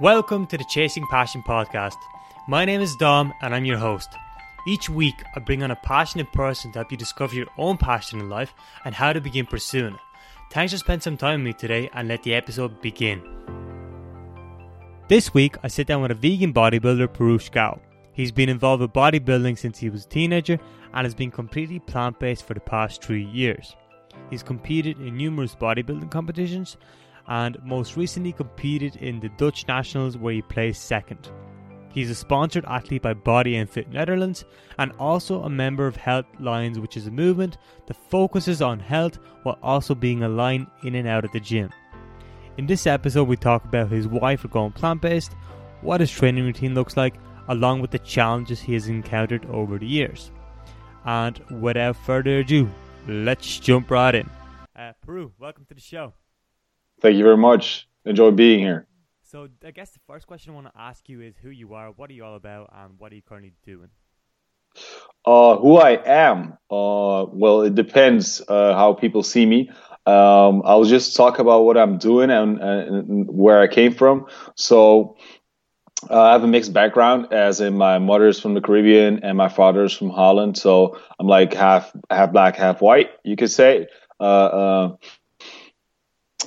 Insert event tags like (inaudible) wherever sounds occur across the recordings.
Welcome to the Chasing Passion podcast. My name is Dom and I'm your host. Each week, I bring on a passionate person to help you discover your own passion in life and how to begin pursuing it. Thanks for spending some time with me today and let the episode begin. This week, I sit down with a vegan bodybuilder, Perush Gao. He's been involved with bodybuilding since he was a teenager and has been completely plant based for the past three years. He's competed in numerous bodybuilding competitions and most recently competed in the Dutch Nationals where he placed second. He's a sponsored athlete by Body and Fit Netherlands and also a member of Health Lions, which is a movement that focuses on health while also being aligned in and out of the gym. In this episode, we talk about his why for going plant based, what his training routine looks like, along with the challenges he has encountered over the years. And without further ado, let's jump right in. Uh, Peru, welcome to the show. Thank you very much. Enjoy being here. So, I guess the first question I want to ask you is who you are, what are you all about, and what are you currently doing? Uh, who I am? Uh, well, it depends uh, how people see me. Um, I'll just talk about what I'm doing and, and where I came from. So, uh, I have a mixed background, as in my mother's from the Caribbean and my father's from Holland. So I'm like half half black, half white, you could say. Uh, uh,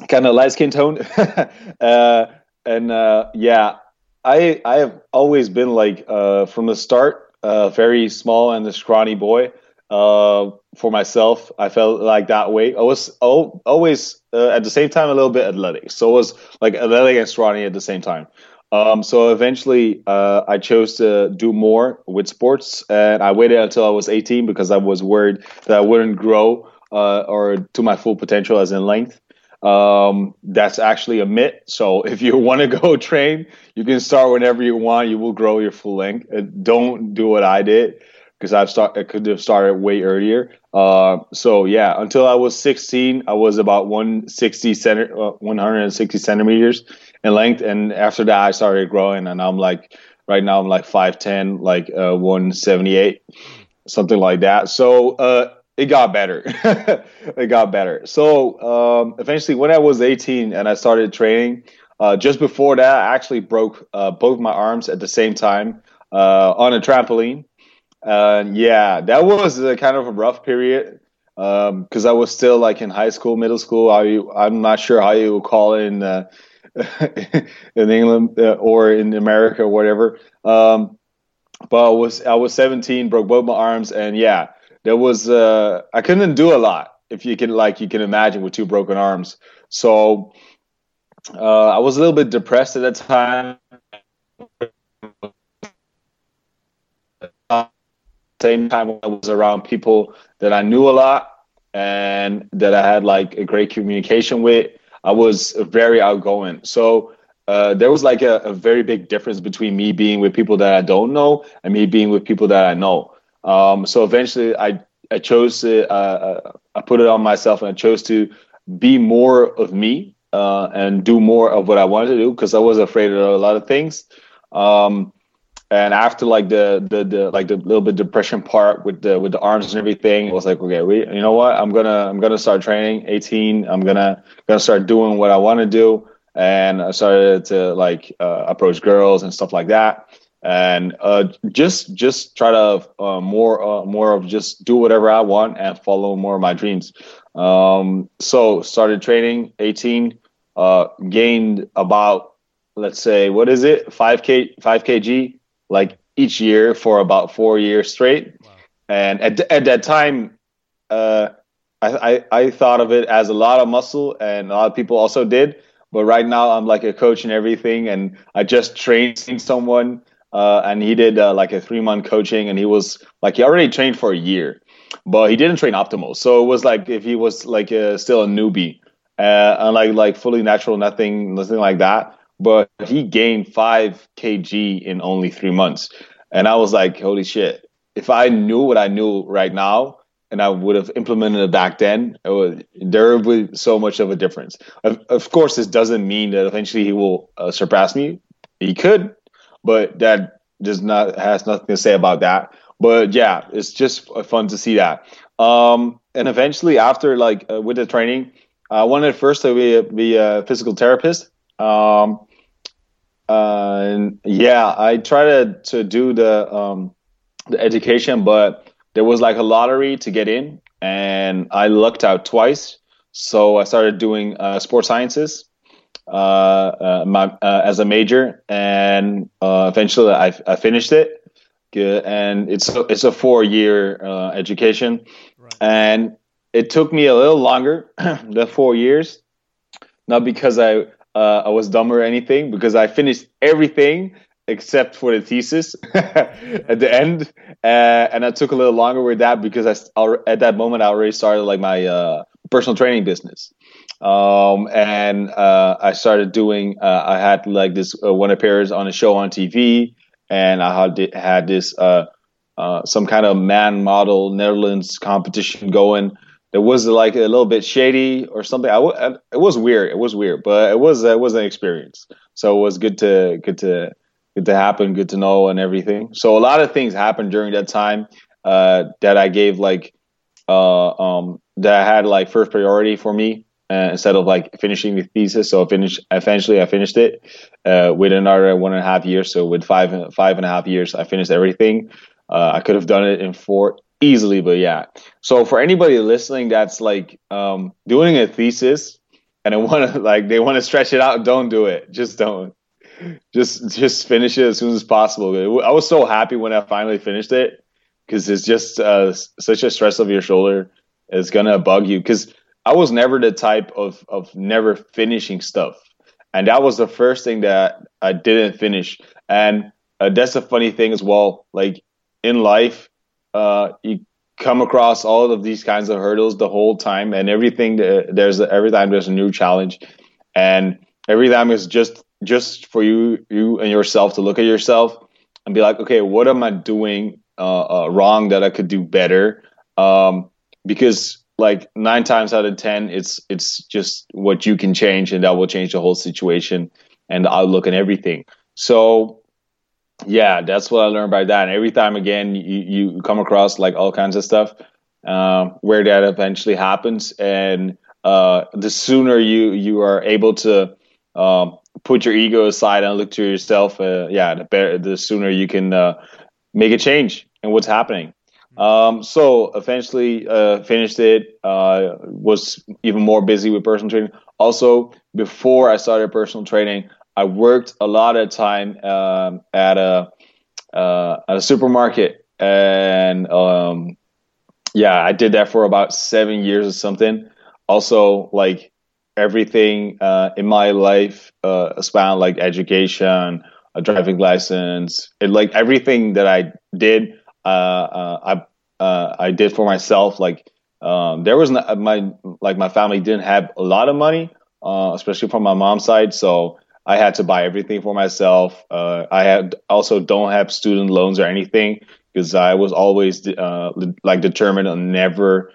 kind of light skin tone. (laughs) uh, and uh, yeah, I I have always been like uh, from the start uh, very small and a scrawny boy. Uh, for myself, I felt like that way. I was always uh, at the same time a little bit athletic, so it was like athletic and scrawny at the same time. Um, so eventually, uh, I chose to do more with sports, and I waited until I was 18 because I was worried that I wouldn't grow uh, or to my full potential as in length. Um, that's actually a myth. So (laughs) if you want to go (laughs) train, you can start whenever you want. You will grow your full length. Uh, don't do what I did because I've start I could have started way earlier. Uh, so yeah, until I was 16, I was about 160 center, uh, 160 centimeters in length, and after that, I started growing, and I'm like right now I'm like 5'10, like uh, 178, something like that. So uh, it got better. (laughs) it got better. So um, eventually, when I was 18 and I started training, uh, just before that, I actually broke uh, both my arms at the same time uh, on a trampoline. And yeah, that was a kind of a rough period because um, I was still like in high school, middle school. I, I'm not sure how you call it in uh, (laughs) in England uh, or in America or whatever. Um, but I was I was 17, broke both my arms, and yeah, there was uh, I couldn't do a lot if you can like you can imagine with two broken arms. So uh, I was a little bit depressed at that time. Same time I was around people that I knew a lot and that I had like a great communication with. I was very outgoing. So uh, there was like a, a, very big difference between me being with people that I don't know and me being with people that I know. Um, so eventually, I I chose to uh, uh, I put it on myself and I chose to be more of me uh, and do more of what I wanted to do because I was afraid of a lot of things. Um, and after like the, the the like the little bit depression part with the with the arms and everything I was like okay we you know what? I'm gonna i'm gonna start training 18 i'm gonna gonna start doing what i want to do. And i started to like uh, approach girls and stuff like that and uh, just just try to uh, more uh, more of just do whatever i want and follow more of my dreams um, so started training 18 uh, gained about let's say what is it 5k 5 kg like each year for about four years straight. Wow. And at, at that time, uh, I, I, I thought of it as a lot of muscle, and a lot of people also did. But right now, I'm like a coach and everything, and I just trained someone, uh, and he did uh, like a three month coaching, and he was like he already trained for a year, but he didn't train optimal. So it was like if he was like a, still a newbie, uh, and like like fully natural, nothing nothing like that but he gained five kg in only three months. And I was like, holy shit. If I knew what I knew right now and I would have implemented it back then, it would, there would be so much of a difference. Of, of course, this doesn't mean that eventually he will uh, surpass me. He could, but that does not has nothing to say about that. But yeah, it's just fun to see that. Um, and eventually, after like uh, with the training, I wanted first to be a, be a physical therapist. Um, Uh, yeah, I tried to, to do the um, the education, but there was like a lottery to get in, and I lucked out twice. So I started doing uh, sports sciences uh, uh, my, uh, as a major, and uh, eventually I, I finished it. And it's a, it's a four year uh, education, right. and it took me a little longer (clears throat) than four years, not because I I was dumb or anything, because I finished everything except for the thesis (laughs) at the end, and I took a little longer with that because I at that moment I already started like my personal training business. Um, and uh, I started doing. Uh, I had like this uh, one appearance on a show on TV, and I had had this uh, uh, some kind of man model Netherlands competition going. It was like a little bit shady or something. I w- it was weird. It was weird, but it was it was an experience. So it was good to good to good to happen, good to know, and everything. So a lot of things happened during that time uh, that I gave like um, that I had like first priority for me uh, instead of like finishing the thesis. So I finished. Eventually, I finished it uh, with another one and a half years. So with five five and a half years, I finished everything. Uh, I could have done it in four easily, but yeah. So for anybody listening, that's like um, doing a thesis and I want to like they want to stretch it out. Don't do it. Just don't. Just just finish it as soon as possible. I was so happy when I finally finished it because it's just uh, such a stress of your shoulder. It's gonna bug you because I was never the type of of never finishing stuff, and that was the first thing that I didn't finish. And uh, that's a funny thing as well. Like in life, uh, you come across all of these kinds of hurdles the whole time, and everything. There's every time there's a new challenge, and every time is just just for you you and yourself to look at yourself and be like, okay, what am I doing uh, uh, wrong that I could do better? Um, because like nine times out of ten, it's it's just what you can change, and that will change the whole situation and the outlook and everything. So yeah, that's what I learned by that. And every time again, you, you come across like all kinds of stuff uh, where that eventually happens, and uh, the sooner you you are able to um, put your ego aside and look to yourself, uh, yeah, the better, the sooner you can uh, make a change in what's happening. Um, so eventually uh, finished it. Uh, was even more busy with personal training. Also, before I started personal training, I worked a lot of time um, at a uh, at a supermarket, and um, yeah, I did that for about seven years or something. Also, like everything uh, in my life uh, span like education, a driving license, it, like everything that I did I uh, I did for myself. Like um, there was not, my like my family didn't have a lot of money, especially from my mom's side, so. I had to buy everything for myself. I had also don't have student loans or anything because I was always like determined on never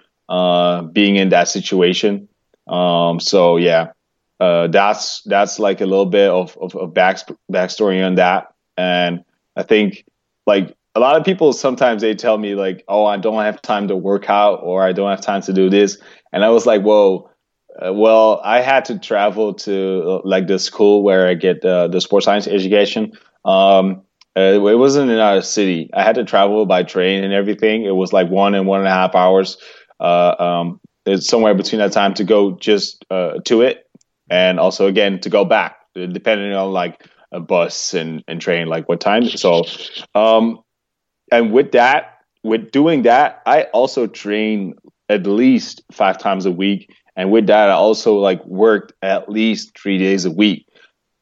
being in that situation. Um, so yeah, uh, that's that's like a little bit of, of, of back backstory on that. And I think like a lot of people sometimes they tell me like, "Oh, I don't have time to work out," or "I don't have time to do this," and I was like, "Whoa." Uh, well, I had to travel to uh, like the school where I get uh, the sports science education. Um, uh, it wasn't in our city. I had to travel by train and everything. It was like one and one and a half hours. Uh, um, it's somewhere between that time to go just uh, to it, and also again to go back, depending on like a bus and, and train, like what time. So, um, and with that, with doing that, I also train at least five times a week. And with that, I also like worked at least three days a week.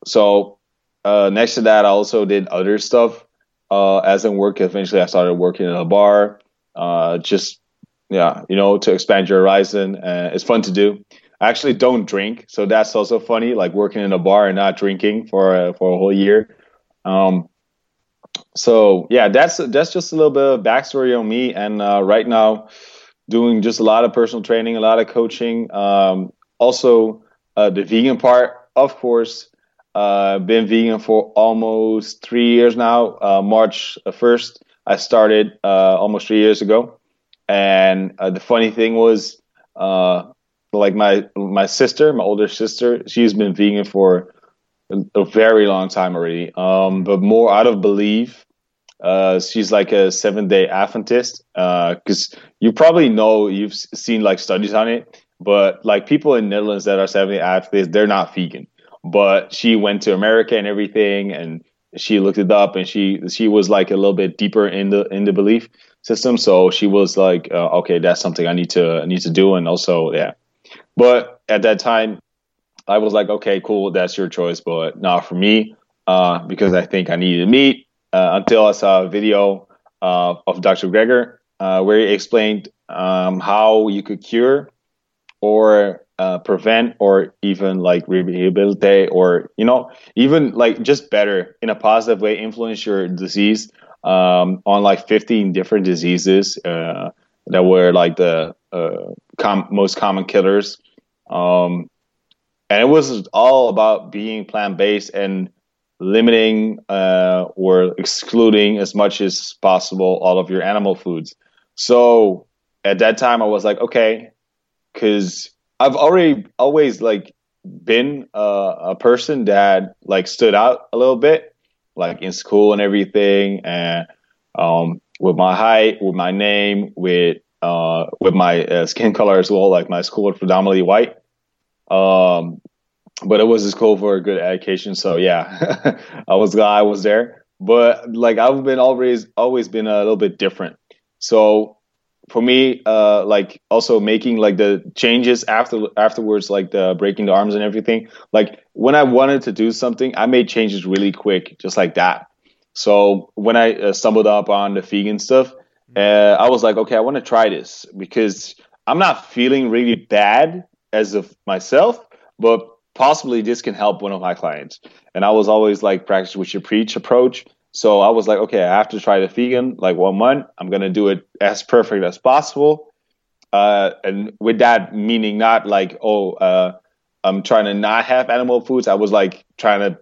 So uh, next to that, I also did other stuff uh, as in work. Eventually, I started working in a bar, uh, just yeah, you know, to expand your horizon. Uh, it's fun to do. I actually don't drink, so that's also funny. Like working in a bar and not drinking for uh, for a whole year. Um, so yeah, that's that's just a little bit of backstory on me. And uh, right now, doing just a lot of personal training, a lot of coaching. Um, also, uh, the vegan part, of course. Uh, been vegan for almost three years now. Uh, March first, I started uh, almost three years ago. And uh, the funny thing was, uh, like my my sister, my older sister, she's been vegan for a very long time already. Um, but more out of belief. Uh, she's like a seven day Adventist. Because uh, you probably know you've seen like studies on it, but like people in Netherlands that are seven day Adventists, they're not vegan. But she went to America and everything, and she looked it up, and she she was like a little bit deeper in the in the belief system. So she was like, uh, okay, that's something I need to I need to do, and also yeah. But at that time, I was like, okay, cool, that's your choice, but not for me, uh, because I think I needed meat uh, until I saw a video uh, of Dr. Greger uh, where he explained um, how you could cure or uh, prevent or even like rehabilitate or you know even like just better in a positive way influence your disease um, on like 15 different diseases uh, that were like the com- most common killers um, and it was all about being plant based and limiting uh, or excluding as much as possible all of your animal foods. So at that time, I was like, okay, because I've already always like been uh, a person that like stood out a little bit, like in school and everything, and um, with my height, with my name, with uh, with my uh, skin (laughs) color as well. Like my school was predominantly white. Um, but it was just cool for a good education. So yeah, (laughs) I was glad I was there. But like I've been always always been a little bit different. So for me, uh, like also making like the changes after afterwards, like the breaking the arms and everything. Like when I wanted to do something, I made changes really quick, just like that. So when I uh, stumbled up on the vegan stuff, mm-hmm. uh, I was like, okay, I want to try this because I'm not feeling really bad as of myself, but possibly this can help one of my clients. And I was always like practice what you preach approach. So I was like, okay, I have to try the vegan like one month. I'm gonna do it as perfect as possible. Uh, and with that meaning not like, oh, uh, I'm trying to not have animal foods. I was like trying to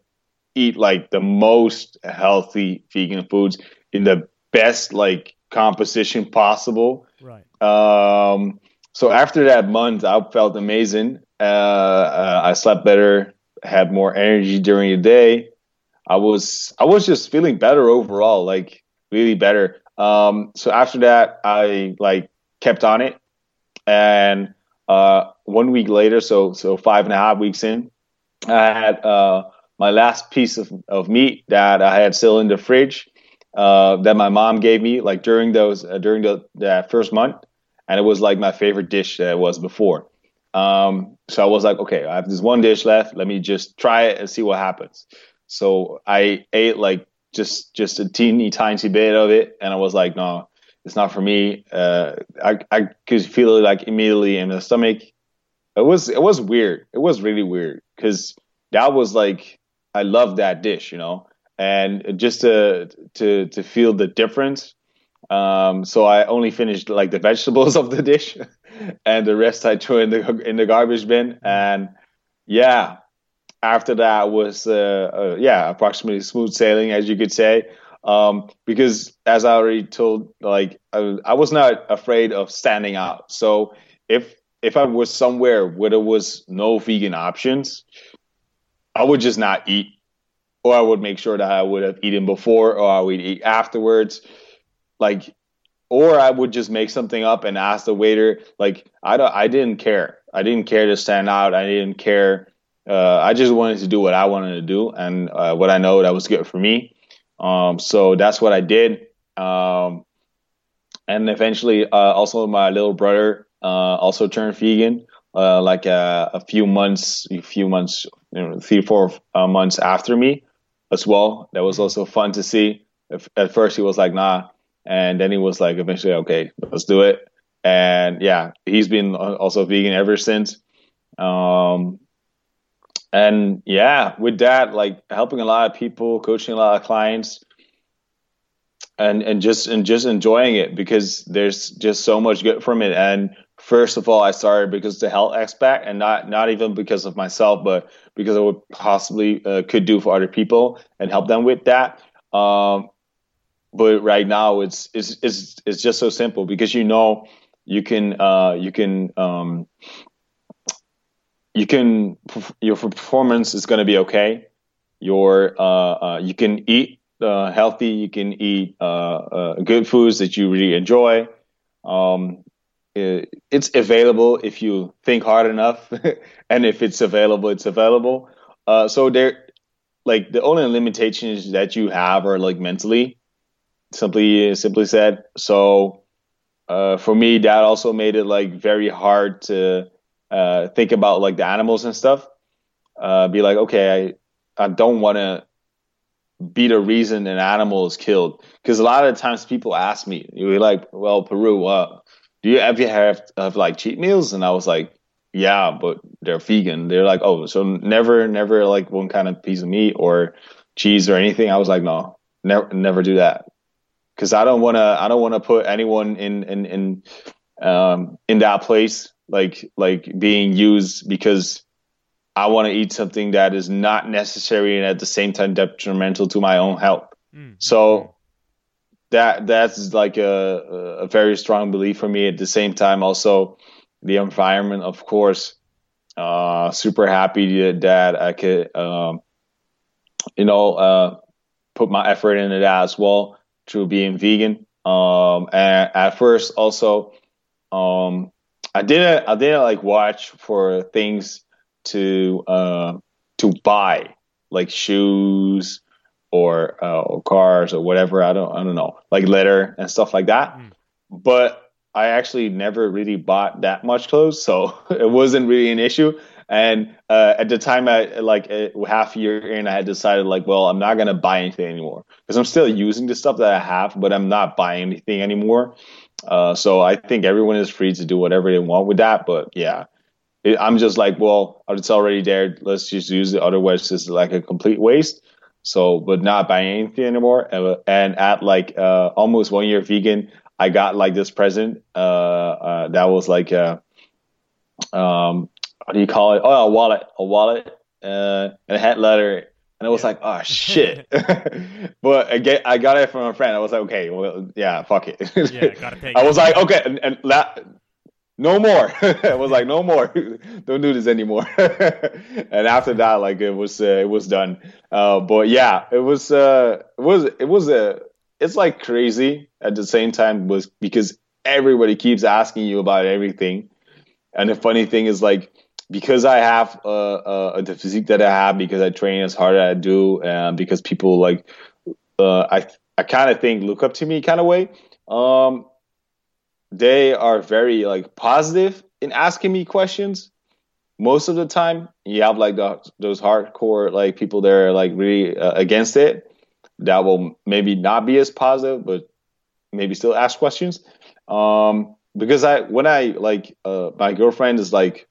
eat like the most healthy vegan foods in the best like composition possible. Right. Um, so after that month, I felt amazing. Uh, uh, I slept better, had more energy during the day. I was I was just feeling better overall, like really better. Um, so after that, I like kept on it, and uh, one week later, so so five and a half weeks in, I had uh, my last piece of, of meat that I had still in the fridge uh, that my mom gave me, like during those uh, during the that first month and it was like my favorite dish that was before. Um, so I was like, okay, I have this one dish left. Let me just try it and see what happens. So I ate like just just a teeny tiny bit of it, and I was like, no, it's not for me. Uh, I I could feel it like immediately in the stomach. It was it was weird. It was really weird because that was like I love that dish, you know, and just to to to feel the difference um, so I only finished like the vegetables (laughs) of the dish, and the rest I threw in the in the garbage bin. And yeah, after that was uh, uh, yeah approximately smooth sailing, as you could say. Um, because as I already told, like I, I was not afraid of standing out. So if if I was somewhere where there was no vegan options, I would just not eat, or I would make sure that I would have eaten before, or I would eat afterwards like or I would just make something up and ask the waiter. Like I don't, I didn't care. I didn't care to stand out. I didn't care. Uh, I just wanted to do what I wanted to do and uh, what I know that was good for me. Um, so that's what I did. Um, and eventually, uh, also my little brother uh, also turned vegan. Uh, like a, a, few months, a few months, you know, three, four uh, months after me, as well. That was also fun to see. At first, he was like, "Nah, and then he was like, eventually, okay, let's do it. And yeah, he's been also vegan ever since. Um, and yeah, with that, like helping a lot of people, coaching a lot of clients, and and just and just enjoying it because there's just so much good from it. And first of all, I started because the health aspect, and not not even because of myself, but because I would possibly uh, could do for other people and help them with that. Um, but right now it's it's it's it's just so simple because you know you can uh, you can um, you can your performance is going to be okay Your uh, uh, you can eat uh, healthy. You can eat uh, uh, good foods that you really enjoy. Um, it, it's available if you think hard enough, (laughs) and if it's available, it's available. Uh, so there, like the only limitations that you have are like mentally, simply simply said. So uh, for me, that also made it like very hard to uh, think about like the animals and stuff. Uh, be like, okay, I I don't want to be the reason an animal is killed because a lot of times people ask me, you're like, well, Peru, uh, do you ever have have like cheat meals? And I was like, yeah, but they're vegan. They're like, oh, so never, never like one kind of piece of meat or cheese or anything. I was like, no, never, never do that, because I don't want to. I don't want to put anyone in in in um, in that place like like being used because I want to eat something that is not necessary and at the same time detrimental to my own health. Mm. So that that's like a, a very strong belief for me. At the same time, also the environment, of course. Uh, super happy that I could, um, you know, uh, put my effort into that as well through being vegan. Um, and at first, also, um, I didn't, I didn't like watch for things to, uh, to buy like shoes or, uh, or cars or whatever. I don't, I don't know, like leather and stuff like that. Mm. But I actually never really bought that much clothes, so (laughs) it wasn't really an issue. And uh, at the time, I like half a year in, I had decided like, well, I'm not gonna buy anything anymore because I'm still using the stuff that I have, but I'm not buying anything anymore. Uh, so I think everyone is free to do whatever they want with that. But yeah, it, I'm just like, well, it's already there. Let's just use it. Otherwise, it's like a complete waste. So, but not buying anything anymore. And at like uh, almost one year vegan, I got like this present uh, uh, that was like a, um, what do you call it? Oh, a wallet, a wallet, uh, and it had letter. And I was yeah. like, oh (laughs) shit. (laughs) but again, I got it from a friend. I was like, okay, well, yeah, fuck it. yeah, gotta (laughs) pay. I was like, okay, and, and that, no more. I was like, no more. Don't do this anymore. and after that, like it was, uh, it was done. Uh, but yeah, it was, uh, it was, it was a, it's like crazy at the same time was because everybody keeps asking you about everything. And the funny thing is like because I have uh, uh, the physique that I have, because I train as hard as I do, and because people like uh, I I kind of think look up to me kind of way. Um, they are very like positive in asking me questions most of the time. You have like the, those hardcore like people that are like really uh, against it that will maybe not be as positive, but maybe still ask questions. Um, because I when I like uh, my girlfriend is like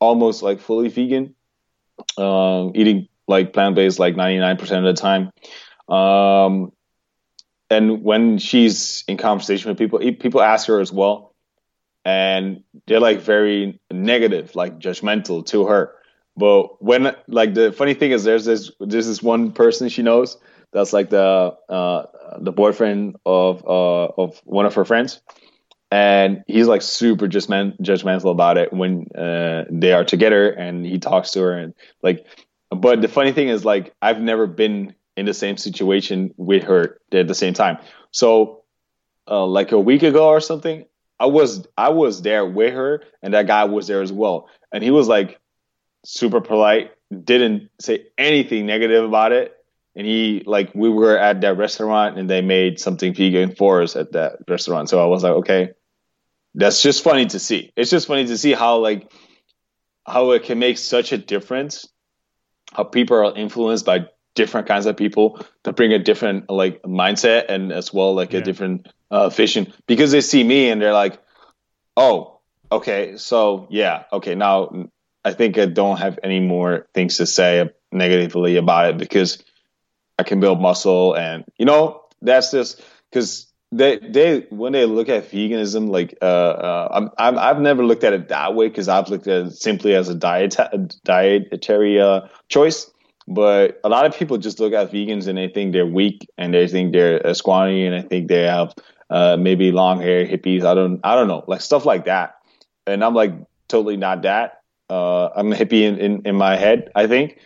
almost like fully vegan, um, eating like plant based like ninety nine percent of the time. Um, and when she's in conversation with people, people ask her as well, and they're like very negative, like judgmental to her. But when like the funny thing is, there's this there's this one person she knows that's like the uh, the boyfriend of uh, of one of her friends, and he's like super just man- judgmental about it when uh, they are together, and he talks to her and like. But the funny thing is, like, I've never been in the same situation with her at the same time. So, uh, like a week ago or something, I was I was there with her, and that guy was there as well, and he was like super polite, didn't say anything negative about it, and he like we were at that restaurant and they made something vegan for us at that restaurant so i was like okay that's just funny to see it's just funny to see how like how it can make such a difference how people are influenced by different kinds of people to bring a different like mindset and as well like yeah. a different uh, vision because they see me and they're like oh okay so yeah okay now i think i don't have any more things to say negatively about it because I can build muscle, and you know that's just because they they when they look at veganism, like uh, uh I'm, i have never looked at it that way because I've looked at it simply as a diet dietary uh, choice. But a lot of people just look at vegans and they think they're weak and they think they're uh, and I think they have uh, maybe long hair, hippies. I don't I don't know, like stuff like that. And I'm like totally not that. Uh, I'm a hippie in, in, in my head, I think.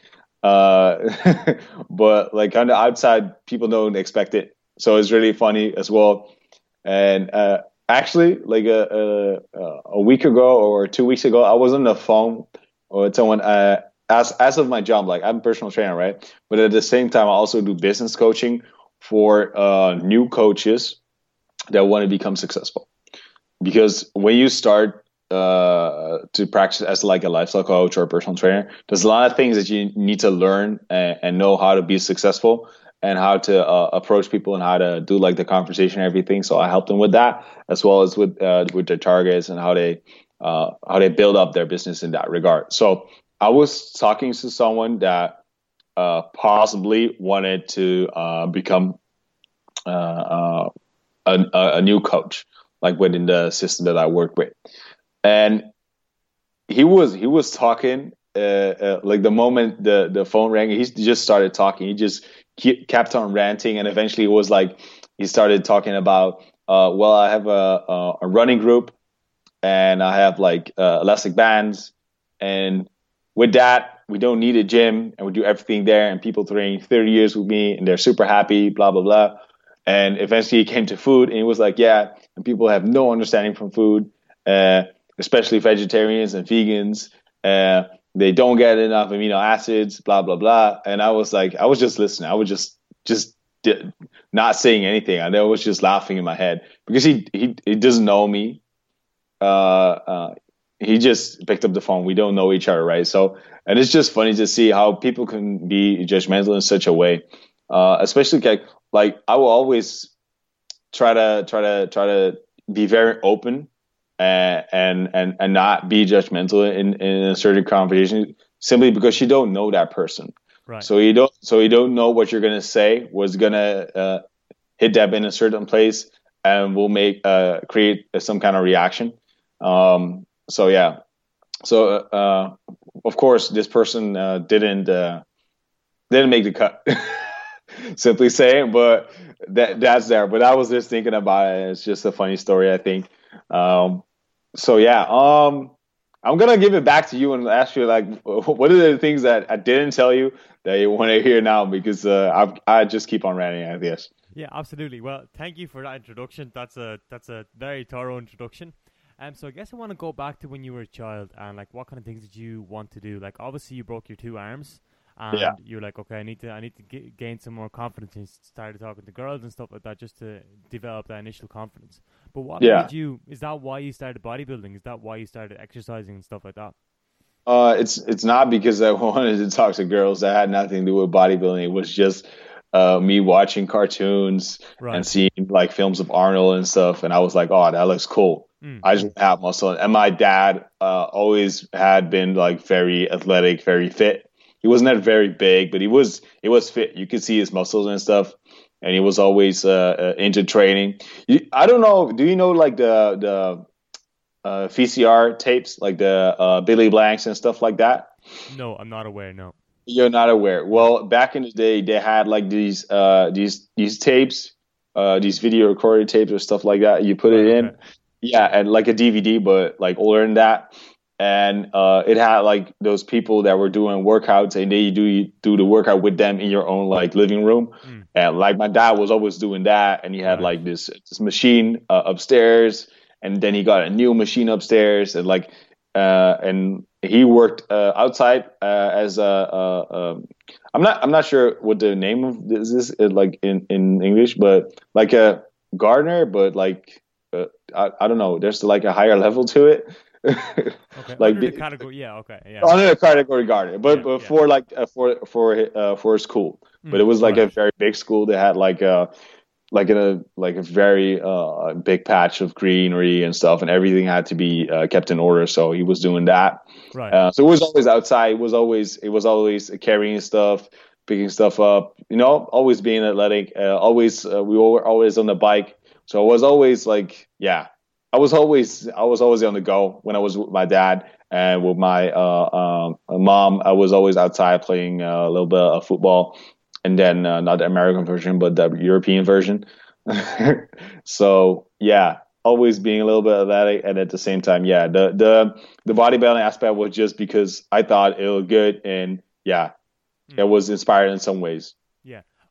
uh, (laughs) but like on the outside, people don't expect it. So it's really funny as well. And uh, actually, like a, a, a week ago or two weeks ago, I was on the phone with someone. Uh, as as of my job, like I'm a personal trainer, right? But at the same time, I also do business coaching for uh, new coaches that want to become successful. Because when you start uh, to practice as like a lifestyle coach or a personal trainer, there's a lot of things that you need to learn and, and know how to be successful and how to uh, approach people and how to do like the conversation and everything. So I help them with that as well as with uh, with their targets and how they uh, how they build up their business in that regard. So I was talking to someone that uh, possibly wanted to uh, become uh, a, a new coach, like within the system that I work with, and he was he was talking uh, uh, like the moment the the phone rang, he just started talking. He just kept on ranting, and eventually it was like he started talking about, uh, well, I have a, a, running group, and I have like uh, elastic bands, and with that, we don't need a gym, and we do everything there, and people train 30 years with me, and they're super happy, blah blah blah. And eventually, he came to food, and he was like, yeah, and people have no understanding from food, uh, especially vegetarians and vegans. They don't get enough amino acids, blah blah blah. And I was like, I was just listening. I was just just not saying anything. I was just laughing in my head because he he he doesn't know me. Uh, uh, he just picked up the phone. We don't know each other, right? So, and it's just funny to see how people can be judgmental in such a way, uh, especially like like I will always try to try to try to be very open and and and not be judgmental in in a certain conversation simply because you don't know that person. Right. So you don't so you don't know what you're gonna say was gonna uh, hit them in a certain place and will make uh, create some kind of reaction. Um, so yeah. So uh, of course this person uh, didn't uh, didn't make the cut. (laughs) simply saying, but that that's there. But I was just thinking about it. It's just a funny story, I think. Um, so yeah, um, I'm gonna give it back to you and ask you like, (laughs) what are the things that I didn't tell you that you want to hear now? Because uh, I I just keep on ranting at this. Yeah, absolutely. Well, thank you for that introduction. That's a that's a very thorough introduction. Um, so I guess I want to go back to when you were a child and like what kind of things did you want to do? Like obviously you broke your two arms and yeah. you're like, okay, I need to, I need to g- gain some more confidence. And started talking to girls and stuff like that just to develop that initial confidence. But what yeah. made you? Is that why you started bodybuilding? Is that why you started exercising and stuff like that? Uh, it's it's not because I (laughs) wanted to talk to girls. That had nothing to do with bodybuilding. It was just uh, me watching cartoons right. and seeing like films of Arnold and stuff, and I was like, oh, that looks cool. Mm. I just have muscle, and my dad uh, always had been like very athletic, very fit he wasn't that very big, but he was he was fit. You could see his muscles and stuff, and he was always uh, uh, into training. I don't know. Do you know like the the uh, VCR tapes, like the uh, Billy Blanks and stuff like that? No, I'm not aware. No, you're not aware. Well, back in the day, they had like these uh, these these tapes, uh, these video recorded tapes or stuff like that. You put it in, okay. yeah, and like a DVD, but like older than that and uh, it had like those people that were doing workouts and they do do the workout with them in your own like living room mm. And like my dad was always doing that and he had like this this machine uh, upstairs and then he got a new machine upstairs and like uh, and he worked uh, outside uh, as a, um, I'm not I'm not sure what the name of this is uh, like in in English but like a gardener but like I, I don't know there's like a higher (laughs) level to it okay. like under the category, yeah, okay, yeah. Under the category garden, but, yeah, but yeah. for like uh, for for uh, for a school, mm, but it was like right. a very big school. They had like a like in a like a very uh, big patch of greenery and stuff, and everything had to be uh, kept in order. So he was doing that. Right. Uh, so it was always outside. It was always it was always carrying stuff, picking stuff up. You know, always being athletic. Uh, always uh, we were always on the bike. So it was always like yeah, I was always I was always on the go when I was with my dad and with my uh, um, mom. I was always outside playing uh, a little bit of football, and then uh, not the American version, but the European version. (laughs) so yeah, always being a little bit athletic, and at the same time, yeah, the the the bodybuilding aspect was just because I thought it looked good, and yeah, mm. it was inspired in some ways.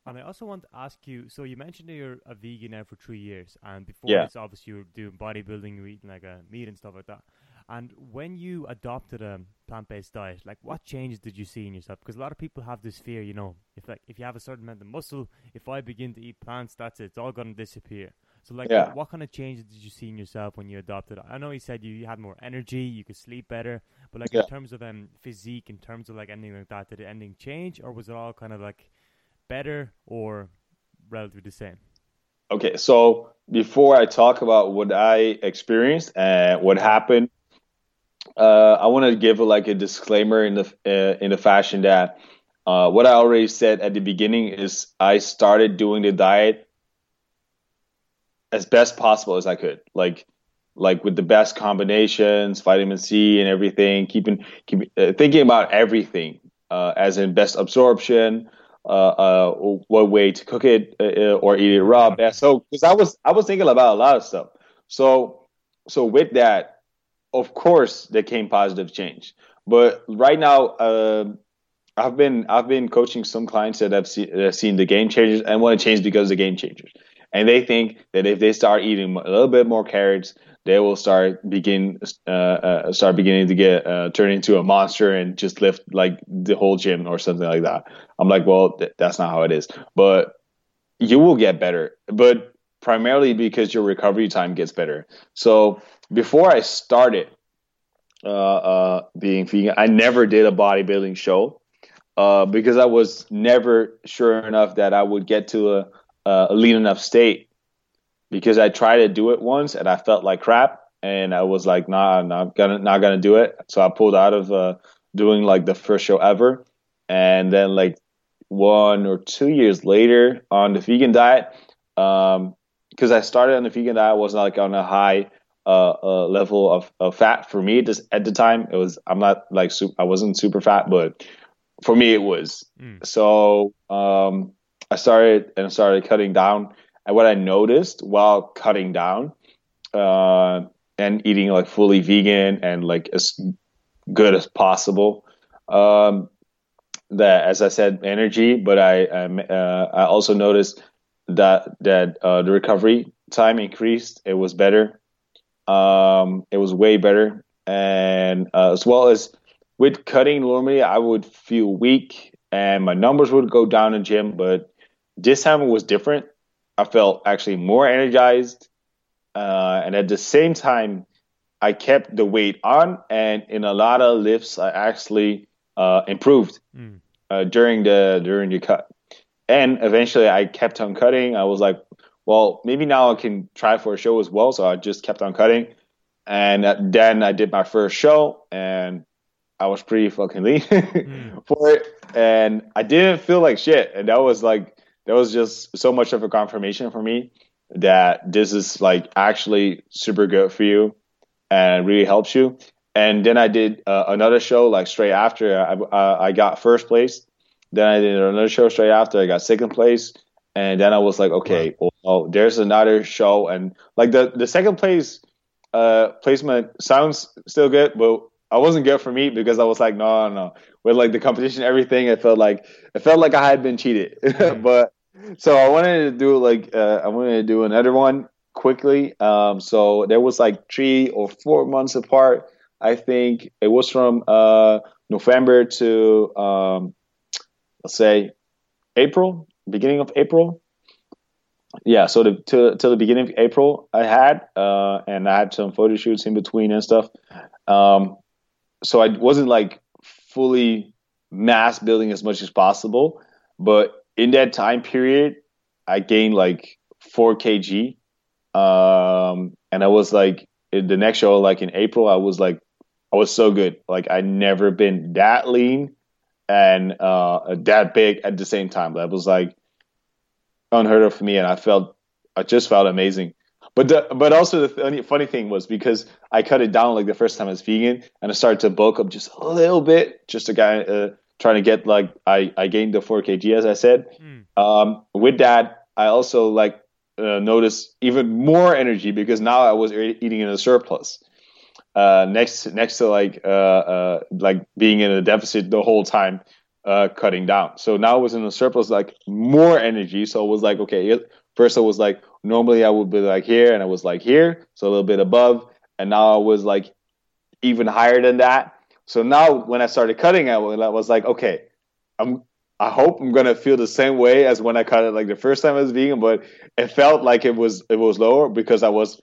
And I also want to ask you. So you mentioned that you're a vegan now for three years, and before yeah. this, obviously you were doing bodybuilding, you're eating like a meat and stuff like that. And when you adopted a plant-based diet, like what changes did you see in yourself? Because a lot of people have this fear, you know, if like if you have a certain amount of muscle, if I begin to eat plants, that's it, it's all going to disappear. So like, yeah. what, kind of changes did you see in yourself when you adopted? I know you said you, you had more energy, you could sleep better, but like yeah. in terms of um physique, in terms of like anything like that, did it anything change, or was it all kind of like better or relatively the same? Okay, so before I talk about what I experienced and what happened uh, I want to give like a disclaimer in the uh, in the fashion that uh, what I already said at the beginning is I started doing the diet as best possible as I could, like like with the best combinations, vitamin C and everything, keeping keep, uh, thinking about everything uh, as in best absorption, uh, what way to cook it or eat it raw best. So because I was I was thinking about a lot of stuff. So so with that of course there came positive change. But right now, uh, I've been I've been coaching some clients that have, see, that have seen the game changers and want to change because of the game changers, and they think that if they start eating a little bit more carrots, they will start begin uh, uh, start beginning to get uh, turn into a monster and just lift like the whole gym or something like that. I'm like, well, th- that's not how it is, but you will get better, but primarily because your recovery time gets better. So before I started uh, uh, being vegan, I never did a bodybuilding show uh, because I was never sure enough that I would get to a, a lean enough state. Because I tried to do it once and I felt like crap, and I was like, "Nah, I'm not gonna not gonna do it." So I pulled out of uh, doing like the first show ever, and then like one or two years later on the vegan diet, because um, I started on the vegan diet, I was not like on a high uh, uh, level of, of fat for me just at the time it was i'm not like super, i wasn't super fat but for me it was mm. so um, i started and started cutting down. And what i noticed while cutting down uh, and eating like fully vegan and like as good as possible um, that as i said energy but i i, uh, I also noticed that that uh, the recovery time increased. It was better. Um, it was way better, and uh, as well as with cutting, normally I would feel weak and my numbers would go down in gym, but this time it was different. I felt actually more energized, uh, and at the same time, I kept the weight on, and in a lot of lifts, I actually uh, improved mm. uh, during the during the cut. And eventually, I kept on cutting. I was like, well, maybe now I can try for a show as well. So I just kept on cutting. And then I did my first show and I was pretty fucking lean (laughs) mm. for it. And I didn't feel like shit. And that was like, that was just so much of a confirmation for me that this is like actually super good for you and really helps you. And then I did uh, another show like straight after I, uh, I got first place. Then I did another show straight after I got second place and then I was like, okay, wow. well, there's another show, and like the the second place uh, placement sounds still good, but I wasn't good for me because I was like, no, no, no. with like the competition, everything, it felt like it felt like I had been cheated, (laughs) but so I wanted to do like uh, I wanted to do another one quickly. Um, so there was like three or four months apart. I think it was from uh, November to um, let's say April, beginning of April. Yeah, so the, to to the beginning of April, I had uh, and I had some photo shoots in between and stuff. Um, so I wasn't like fully mass building as much as possible, but in that time period, I gained like four kg, um, and I was like in the next show, like in April, I was like I was so good. Like I never been that lean and uh, that big at the same time. That was like unheard of for me, and I felt I just felt amazing. But the, but also the funny, thing was because I cut it down like the first time I was vegan, and I started to bulk up just a little bit, just a guy uh, trying to get like I I gained the four kg as I said. Mm. Um, with that, I also like uh, noticed even more energy because now I was eating in a surplus. Uh, next next to like uh, uh, like being in a deficit the whole time uh, cutting down. So now I was in a surplus, like more energy. So it was like, okay, first I was like, normally I would be like here and I was like here, so a little bit above. And now I was like even higher than that. So now when I started cutting, I was like, okay, I'm, I hope I'm gonna feel the same way as when I cut it like the first time I was vegan, but it felt like it was it was lower because I was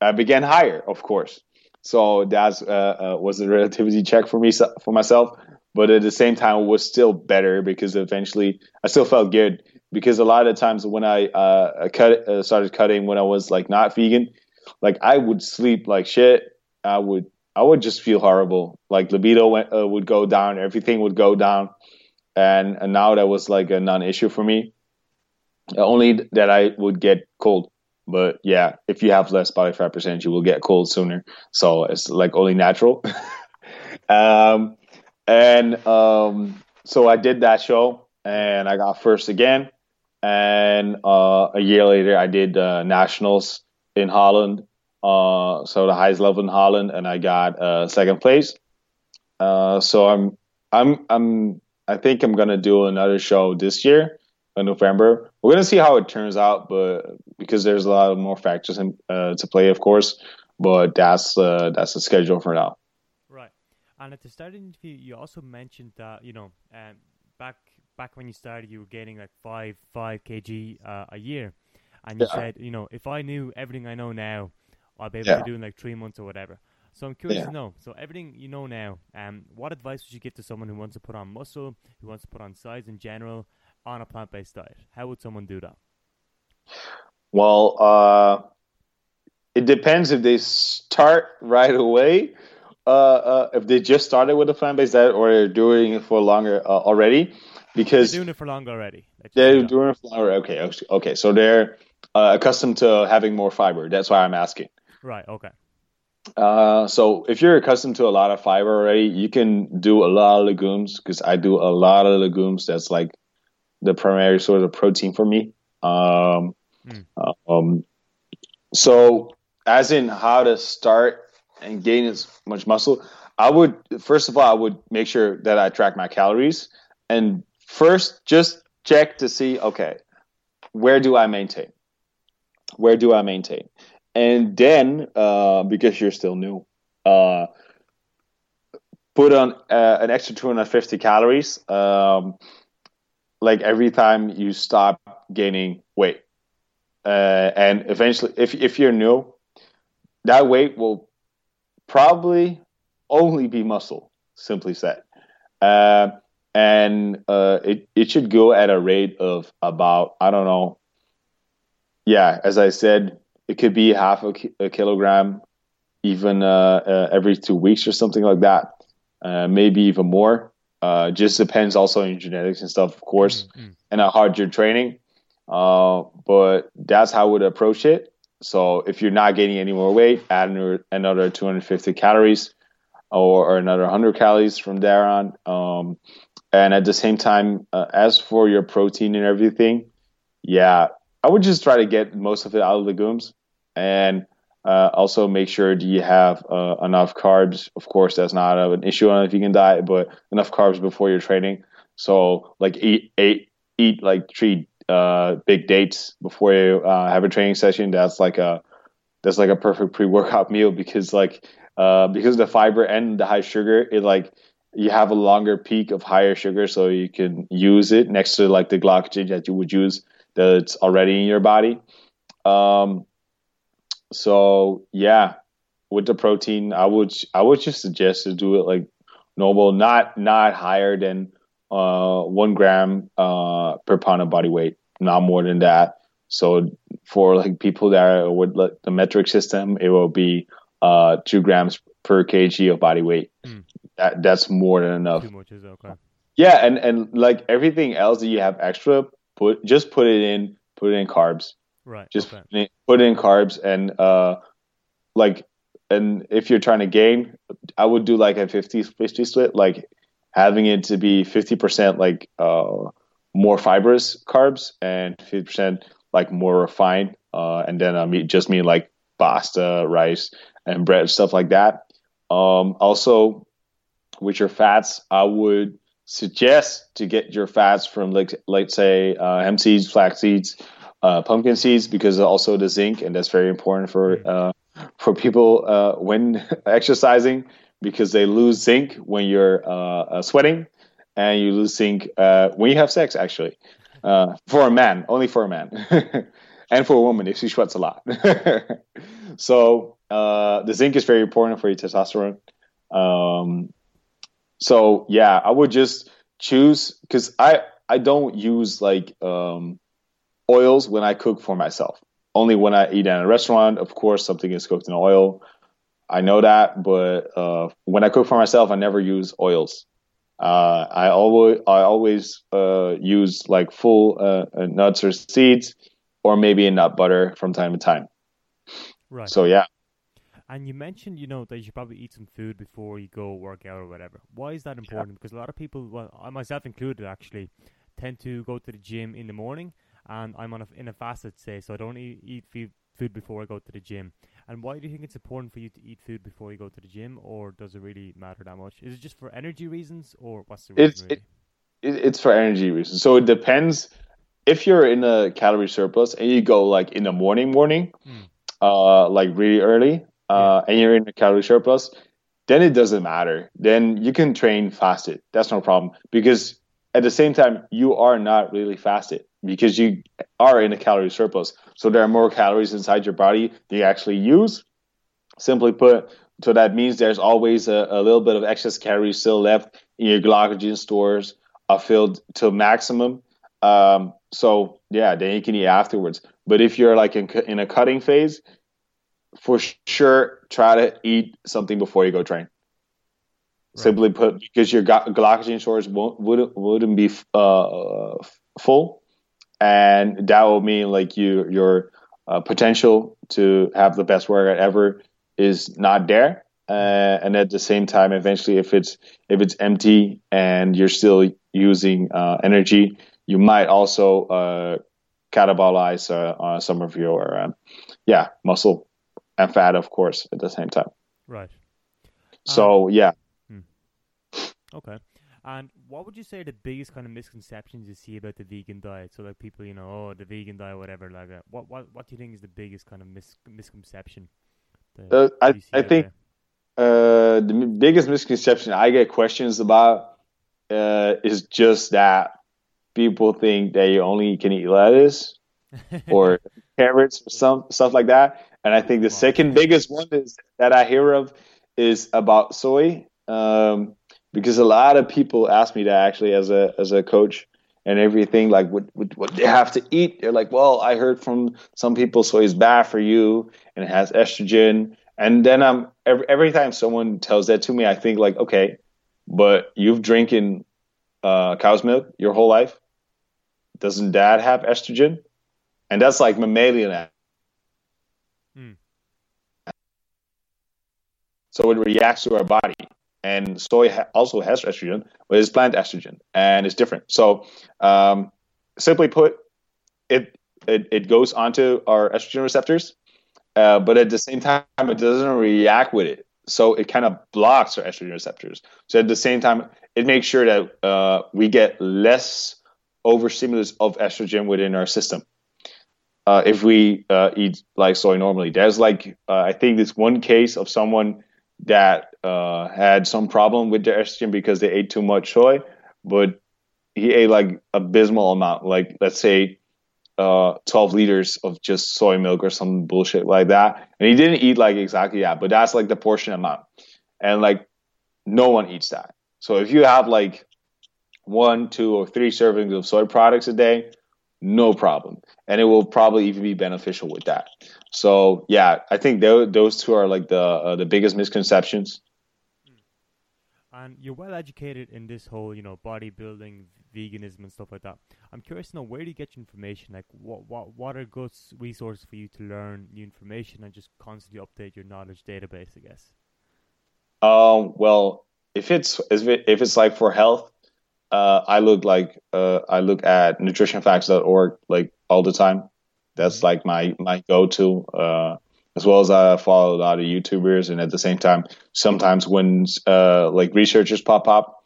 I began higher, of course. So that uh, uh, was a relativity check for me for myself but at the same time it was still better because eventually I still felt good because a lot of times when I uh, cut uh, started cutting when I was like not vegan, like I would sleep like shit. I would I would just feel horrible. Like libido went, uh, would go down, everything would go down, and and now that was like a non-issue for me. Only that I would get cold, but yeah, if you have less body fat percentage, you will get cold sooner. So it's like only natural. (laughs) um, and um, so I did that show, and I got first again. And uh, a year later, I did uh, nationals in Holland, uh, so the highest level in Holland, and I got uh, second place. Uh, so I'm, I'm, I'm, I think I'm gonna do another show this year in November. We're gonna see how it turns out, but because there's a lot of more factors in, uh, to play, of course. But that's that's the schedule for now. Right, and at the start of the interview, you also mentioned that you know, um, back back when you started, you were gaining like five five kg uh, a year, and you yeah. said, you know, if I knew everything I know now, I'll be able yeah. to do in like three months or whatever. So I'm curious yeah. to know. So everything you know now, um, what advice would you give to someone who wants to put on muscle, who wants to put on size in general, on a plant-based diet? How would someone do that? Well, uh, it depends if they start right away uh, uh, if they just started with a plant based diet or they're doing it for longer uh, already, because they're doing it for longer already. They're doing it for longer. Okay, okay, so they're uh, accustomed to having more fiber. That's why I'm asking. Right. Okay. Uh, so if you're accustomed to a lot of fiber already, you can do a lot of legumes because I do a lot of legumes. That's like the primary source of protein for me. Um, mm. um, so as in how to start and gain as much muscle, I would first of all I would make sure that I track my calories and first just check to see okay where do I maintain where do I maintain and then uh, because you're still new uh, put on uh, an extra 250 calories um, like every time you stop gaining weight uh, and eventually if, if you're new that weight will probably only be muscle, simply said. Uh, and uh, it, it should go at a rate of about, I don't know, yeah, as I said, it could be half a, a kilogram even uh, uh, every two weeks or something like that. Uh, maybe even more. Uh, just depends also on your genetics and stuff, of course, mm-hmm. and how hard you're training. but that's how I would approach it. So if you're not gaining any more weight, add another 250 calories or, or another 100 calories from there on. Um, and at the same time, uh, as for your protein and everything, yeah, I would just try to get most of it out of legumes and uh, also make sure that you have uh, enough carbs. Of course, that's not an issue on a vegan diet, but enough carbs before your training. So like eat, eat, eat like three uh, big dates before you uh, have a training session. That's like a that's like a perfect pre-workout (laughs) meal because like uh, because the fiber and the high sugar, it like you have a longer peak of higher sugar, so you can use it next to like the glycogen that you would use that's already in your body. Um, so yeah, with the protein, I would I would just suggest to do it like normal, not not higher than uh, one gram uh, per pound of body weight, not more than that. So for like people that are with like, the metric system, it will be uh, two grams per kg of body weight. Mm. That that's more than enough. Too much is okay. Yeah, and and like everything else that you have extra, put just put it in, put it in carbs. Right. Just okay. put, in, put in carbs and uh, like, and if you're trying to gain, I would do like a 50-50 split. Like having it to be 50% like uh, more fibrous carbs and 50% like more refined uh, and then I mean just mean like pasta rice and bread stuff like that um, also with your fats i would suggest to get your fats from like let's say uh, hemp seeds, flax seeds, uh, pumpkin seeds because also the zinc, and that's very important for mm. uh, for people uh, when (laughs) exercising because they lose zinc when you're uh, uh, sweating, and you lose zinc when you have sex. Actually, for a man, only for a man, (laughs) and for a woman if she sweats a lot. (laughs) so the zinc is very important for your testosterone. Um, so yeah, I would just choose because I I don't use like um, oils when I cook for myself. Only when I eat at a restaurant, of course, something is cooked in oil. I know that, but uh, when I cook for myself, I never use oils. Uh, I always I always uh, use like full uh, uh, nuts or seeds, or maybe a nut butter from time to time. Right. So yeah. And you mentioned, you know, that you should probably eat some food before you go work out or whatever. Why is that important? Yeah. Because a lot of people, well, I myself included, actually, tend to go to the gym in the morning, and I'm on a, in a fast, let's say, so I don't eat, eat food before I go to the gym. And why do you think it's important for you to eat food before you go to the gym, or does it really matter that much? Is it just for energy reasons, or what's the reason? It's really? it, it's for energy reasons. So it depends. If you're in a calorie surplus and you go like in the morning, morning, mm. uh, like really early, uh, and you're in a calorie surplus, then it doesn't matter. Then you can train fasted. That's no problem because at the same time you are not really fasted because you are in a calorie surplus. So there are more calories inside your body that you actually use. Simply put, so that means there's always a, a little bit of excess calories still left in your glycogen stores are filled to maximum. Um, so yeah, then you can eat afterwards. But if you're like in, in a cutting phase, for sure try to eat something before you go train. Right. Simply put, because your glycogen stores won't, wouldn't wouldn't be uh, full, and that will mean like you your uh, potential to have the best workout ever is not there. Uh, and at the same time, eventually, if it's if it's empty and you're still using uh, energy, you might also uh, catabolize uh, some of your um, yeah muscle and fat, of course, at the same time. Right. So um, yeah. Hmm. Okay. And what would you say the biggest kind of misconceptions you see about the vegan diet? So like people, you know, oh, the vegan diet, whatever, like that. What what what do you think is the biggest kind of mis- misconception? Uh, I I think uh, the biggest misconception I get questions about uh, is just that people think that you only can eat lettuce (laughs) or carrots or some stuff like that. And I think the second biggest one is that I hear of is about soy, um, because a lot of people ask me that actually as a as a coach and everything like what, what what they have to eat. They're like, well, I heard from some people soy is bad for you and it has estrogen. And then I'm every, every time someone tells that to me, I think like, okay, but you've drinking uh, cow's milk your whole life. Doesn't that have estrogen? And that's like mammalian So it reacts to our body. And soy ha- also has estrogen, but it's plant estrogen and it's different. So, um, simply put, it, it, it goes onto our estrogen receptors, uh, but at the same time, it doesn't react with it. So it kind of blocks our estrogen receptors. So at the same time, it makes sure that uh, we get less overstimulus of estrogen within our system uh, if we uh, eat like soy normally. There's like uh, I think this one case of someone that uh, had some problem with their estrogen because they ate too much soy, but he ate like abysmal amount, like let's say uh, 12 liters of just soy milk or some bullshit like that, and he didn't eat like exactly that, but that's like the portion amount, and like no one eats that. So if you have like one, two, or three servings of soy products a day, no problem. And it will probably even be beneficial with that. So yeah i think th- those two are like the uh, the biggest misconceptions. And you're well educated in this whole you know bodybuilding veganism and stuff like that. I'm curious to know where do you get your information? Like what what what are good resources for you to learn new information and just constantly update your knowledge database i guess? Um well if it's if it's like for health uh, I look like uh, I look at nutritionfacts.org like all the time. That's mm-hmm. like my my go to. Uh, as well as I follow a lot of YouTubers, and at the same time, sometimes when uh, like researchers pop up,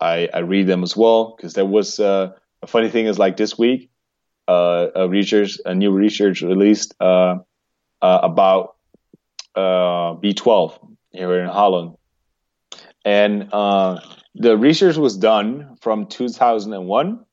I, I read them as well because there was uh, a funny thing is like this week, uh, a research, a new research released uh, uh about uh, B12 here in Holland, and uh, the research was done from 2001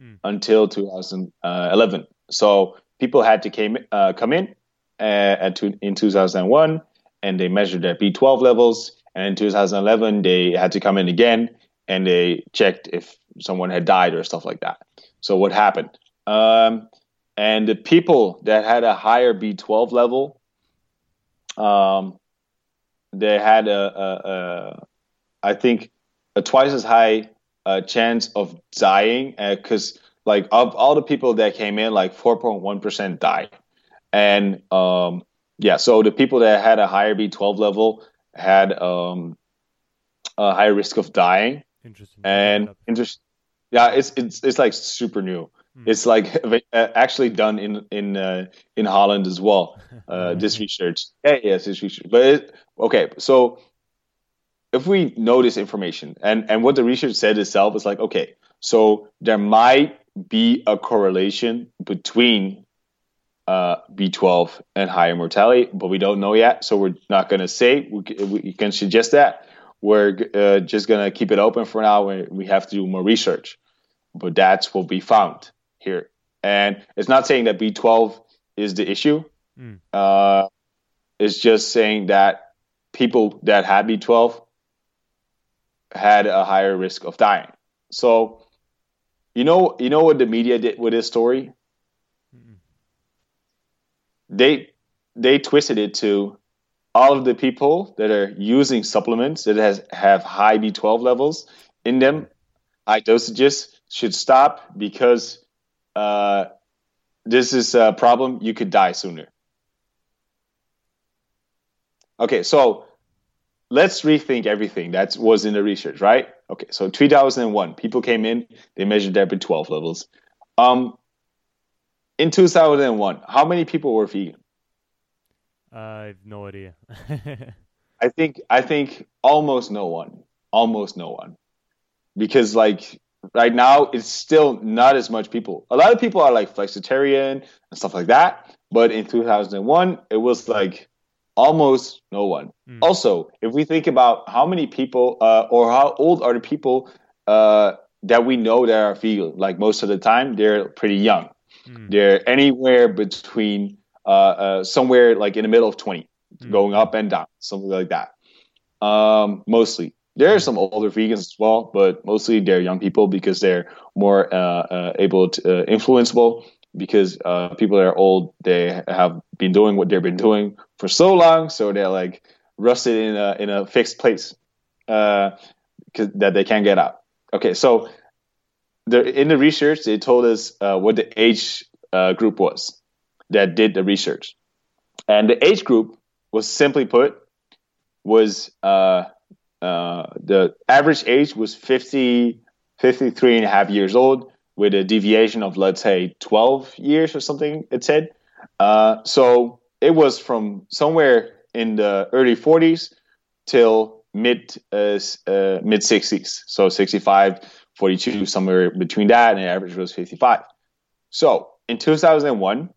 mm. until 2011. So people had to came come in at, in 2001 and they measured their B12 levels. And in 2011, they had to come in again and they checked if someone had died or stuff like that. So what happened? Um, and the people that had a higher B12 level, um, they had a, a, a, I think, a twice as high uh, chance of dying because, uh, like, of all the people that came in, like 4.1% died. And um, yeah, so the people that had a higher B12 level had um, a higher risk of dying. Interesting. And interest. Yeah, it's it's it's like super new. Hmm. It's like (laughs) uh, actually done in in uh, in Holland as well. (laughs) Uh, this research. Yeah, yes, this research. But it, okay, so if we know this information and and what the research said itself is like okay, so there might be a correlation between uh, B12 and higher mortality, but we don't know yet. So we're not going to say. We, we, can suggest that. We're uh, just going to keep it open for now. We have to do more research, but that's what we found here. And it's not saying that B12 is the issue. Mm. Uh, it's just saying that people that had B12 had a higher risk of dying. So, you know, you know what the media did with this story? they they twisted it to all of the people that are using supplements that has have high B12 levels in them, high dosages should stop because uh, this is a problem. You could die sooner. Okay, so let's rethink everything that was in the research, right? Okay, so 2001, people came in, they measured their B12 levels. Um, in 2001, how many people were vegan? Uh, I have no idea. (laughs) I think I think almost no one, almost no one, because like right now it's still not as much people. A lot of people are like flexitarian and stuff like that, but in 2001 it was like almost no one. Mm. Also, if we think about how many people uh, or how old are the people uh, that we know that are vegan, like most of the time they're pretty young. Mm. They're anywhere between uh, uh, somewhere like in the middle of 20, mm. going up and down, something like that. Um, mostly. There are some older vegans as well, but mostly they're young people because they're more uh, uh able to uh, influenceable. Because people that are old, they have been doing what they've been doing for so long, so they're like rusted in a in a fixed place that they can't get out. Okay, so the, in the research, they told us uh, what the age uh, group was that did the research. And the age group was simply put, was uh, uh, the average age was 50, 53 and a half years old with a deviation of, let's say, 12 years or something, it said. Uh, so it was from somewhere in the early 40s till mid uh, uh, mid 60s. So 65 42, somewhere between that, and the average was 55. So in 2001,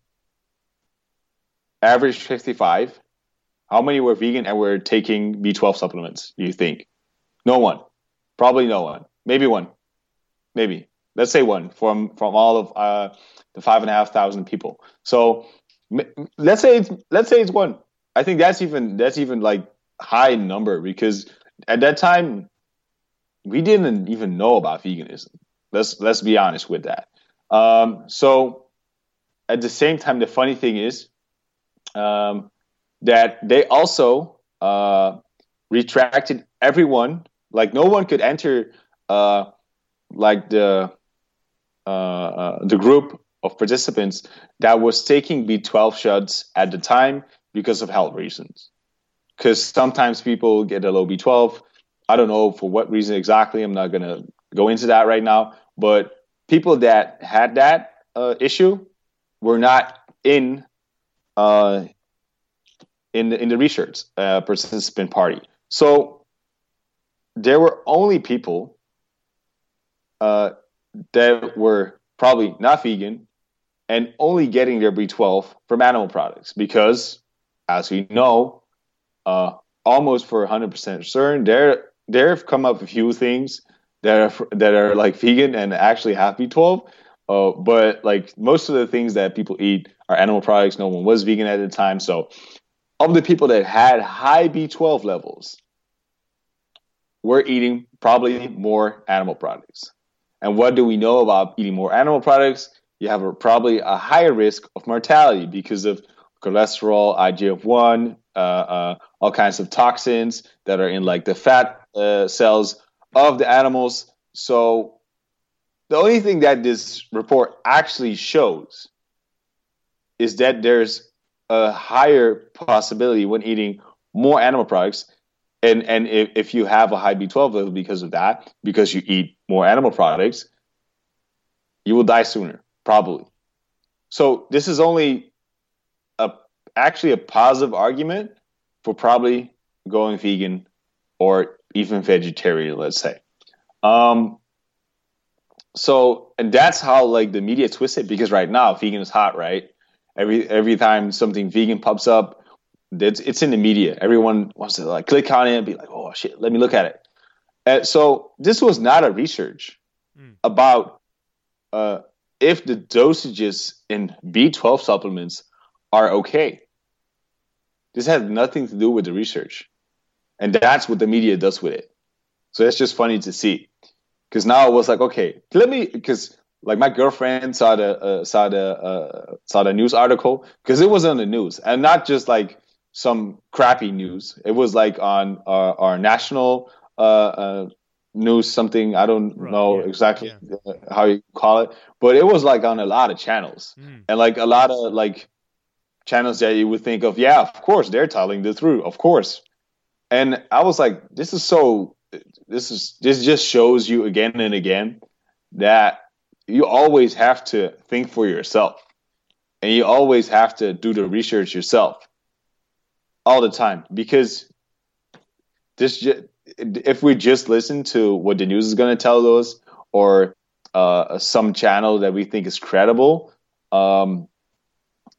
average 55. How many were vegan and were taking B12 supplements? Do you think? No one. Probably no one. Maybe one. Maybe. Let's say one from from all of uh, the five and a half thousand people. So let's say it's let's say it's one. I think that's even that's even like high number because at that time we didn't even know about veganism. Let's let's be honest with that. Um, so at the same time, the funny thing is um, that they also uh, retracted everyone. Like no one could enter uh, like the the group of participants that was taking B12 shots at the time because of health reasons. Because sometimes people get a low B12 I don't know for what reason exactly. I'm not going to go into that right now. But people that had that uh, issue were not in uh, in the, in the research uh, participant party. So there were only people uh, that were probably not vegan and only getting their B12 from animal products because, as we know, uh, almost for 100% certain, there there have come up a few things that are that are like vegan and actually have B12. Uh, but like most of the things that people eat are animal products. No one was vegan at the time, so of the people that had high B12 levels were eating probably more animal products. And what do we know about eating more animal products? You have a, probably a higher risk of mortality because of cholesterol, IGF 1, uh, uh, all kinds of toxins that are in like the fat uh, cells of the animals. So the only thing that this report actually shows is that there's a higher possibility when eating more animal products and and if, if you have a high b12 level because of that because you eat more animal products you will die sooner probably. So this is only a actually a positive argument for probably going vegan or even vegetarian let's say. Um so and that's how like the media twists it because right now vegan is hot right? Every every time something vegan pops up it's, it's in the media. Everyone wants to like click on it and be like oh shit let me look at it. And so this was not a research mm. about uh, if the dosages in b12 supplements are okay. This has nothing to do with the research. And that's what the media does with it. So it's just funny to see. Because now it was like okay let me because like my girlfriend saw the uh, saw the uh, saw the news article. Because it was on the news. And not just like some crappy news. It was like on our, our national uh, uh, news, something I don't right, know yeah, exactly yeah. how you call it, but it was like on a lot of channels mm. and like a lot of like channels that you would think of. Yeah, of course they're telling the truth, of course. And I was like, this is so. This is this just shows you again and again that you always have to think for yourself and you always have to do the research yourself all the time because this if we just listen to what the news is going to tell us or uh, some channel that we think is credible um,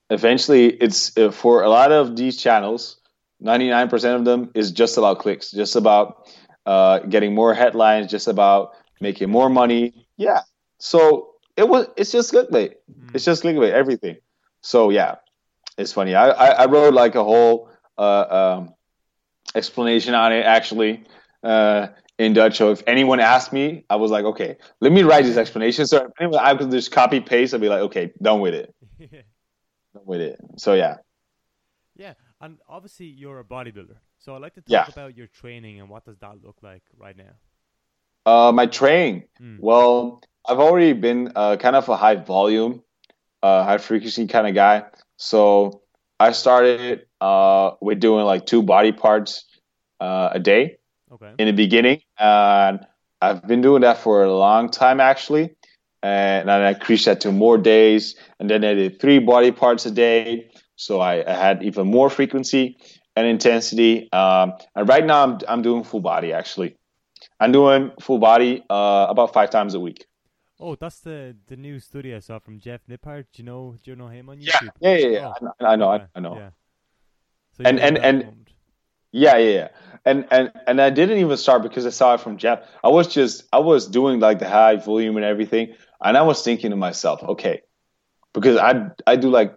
eventually it's uh, for a lot of these channels 99% of them is just about clicks just about uh, getting more headlines just about making more money yeah so it was it's just clickbait. Mm. It's just clickbait, everything. So yeah, it's funny. I, I, I wrote like a whole um, explanation on it actually uh, in Dutch. So if anyone asked me, I was like, okay, let me write this explanation. So anyway, I could just copy paste I'd be like, okay, done with it. (laughs) done with it. So yeah. Yeah, and obviously you're a bodybuilder. So I'd like to talk yeah. about your training and what does that look like right now. Uh, my training. Mm. Well, I've already been uh, kind of a high volume, uh, high frequency kind of guy. So I started uh, with doing like two body parts uh, a day okay. in the beginning, and I've been doing that for a long time actually. And then I increased that to more days, and then I did three body parts a day. So I, I had even more frequency and intensity. Um, and right now I'm I'm doing full body actually. I'm doing full body uh, about five times a week. Oh, that's the the new studio I saw from Jeff Nippard. Do you know? Do you know him on YouTube? Yeah, yeah, yeah. yeah. Oh. I, I, know, I, I know. Yeah. So and and and yeah, yeah, yeah. And and and I didn't even start because I saw it from Jeff. I was just I was doing like the high volume and everything, and I was thinking to myself, okay, because I I do like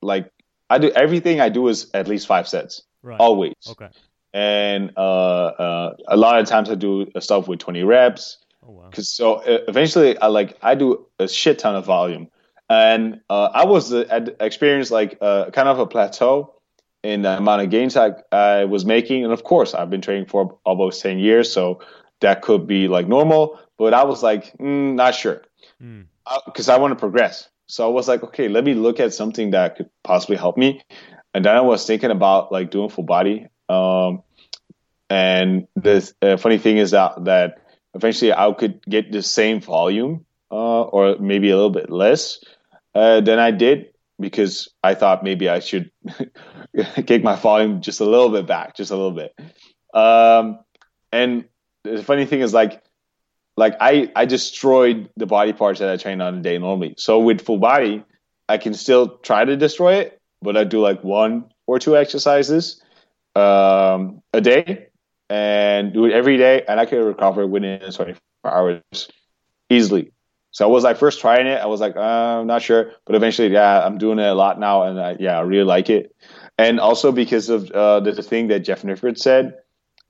like I do everything I do is at least five sets, right. always. Okay and uh, uh, a lot of times I do stuff with 20 reps. Oh, wow. Cause so uh, eventually I like I do a shit ton of volume, and uh, I was uh, experienced like uh, kind of a plateau in the amount of gains I, I was making, and of course I've been training for almost 10 years, so that could be like normal. But I was like, mm, not sure, because mm. I, I want to progress. So I was like, okay, let me look at something that could possibly help me. And then I was thinking about like doing full body um, and the uh, funny thing is that that eventually I could get the same volume uh, or maybe a little bit less uh, than I did because I thought maybe I should (laughs) kick my volume just a little bit back, just a little bit. Um, and the funny thing is like like I I destroyed the body parts that I train on a day normally. So with full body, I can still try to destroy it, but I do like one or two exercises um, a day and do it every day, and I can recover within 24 hours easily. So I was like first trying it, I was like, uh, I'm not sure, but eventually, yeah, I'm doing it a lot now, and I, yeah, I really like it. And also because of uh, the, the thing that Jeff Nippard said,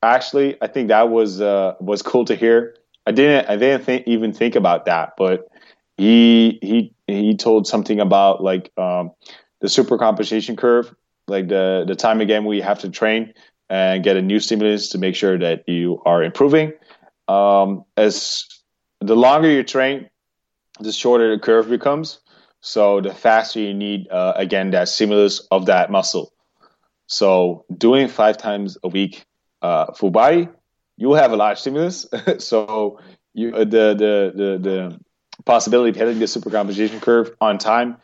actually, I think that was uh, was cool to hear. I didn't I didn't think, even think about that, but he he he told something about like um, the super compensation curve, like the the time again we have to train and get a new stimulus to make sure that you are improving. Um, as the longer you train, the shorter the curve becomes. So the faster you need uh, again that stimulus of that muscle. So doing five times a week uh, full body, you have a large stimulus. (laughs) so you uh, the, the the the possibility of hitting the super compensation curve on time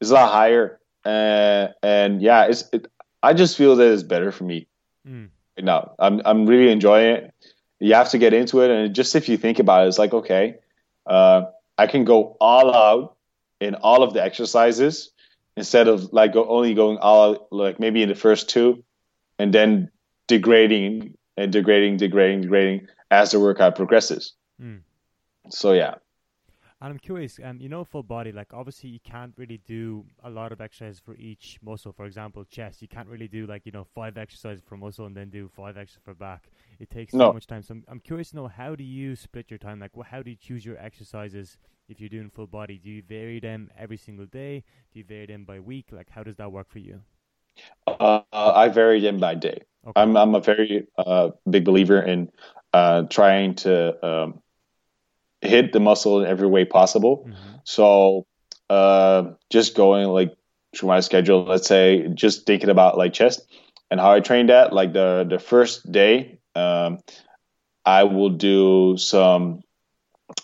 is a lot higher. Uh, and yeah, it's it, I just feel that it's better for me. Mm. now. I'm I'm really enjoying it. You have to get into it, and just if you think about it, it's like okay, uh, I can go all out in all of the exercises instead of like go, only going all out, like maybe in the first two, and then degrading and degrading, degrading, degrading as the workout progresses. Mm. So yeah. And I'm curious, um, you know, full body, like obviously you can't really do a lot of exercises for each muscle. For example, chest, you can't really do like, you know, five exercises for muscle and then do five exercises for back. It takes no. so much time. So I'm, I'm curious to know how do you split your time? Like, how do you choose your exercises if you're doing full body? Do you vary them every single day? Do you vary them by week? Like, how does that work for you? Uh, I vary them by day. Okay. I'm, I'm a very uh, big believer in uh, trying to um, hit the muscle in every way possible. Mm-hmm. So uh, just going like through my schedule, let's say just thinking about like chest and how I train that. Like the the first day, um, I will do some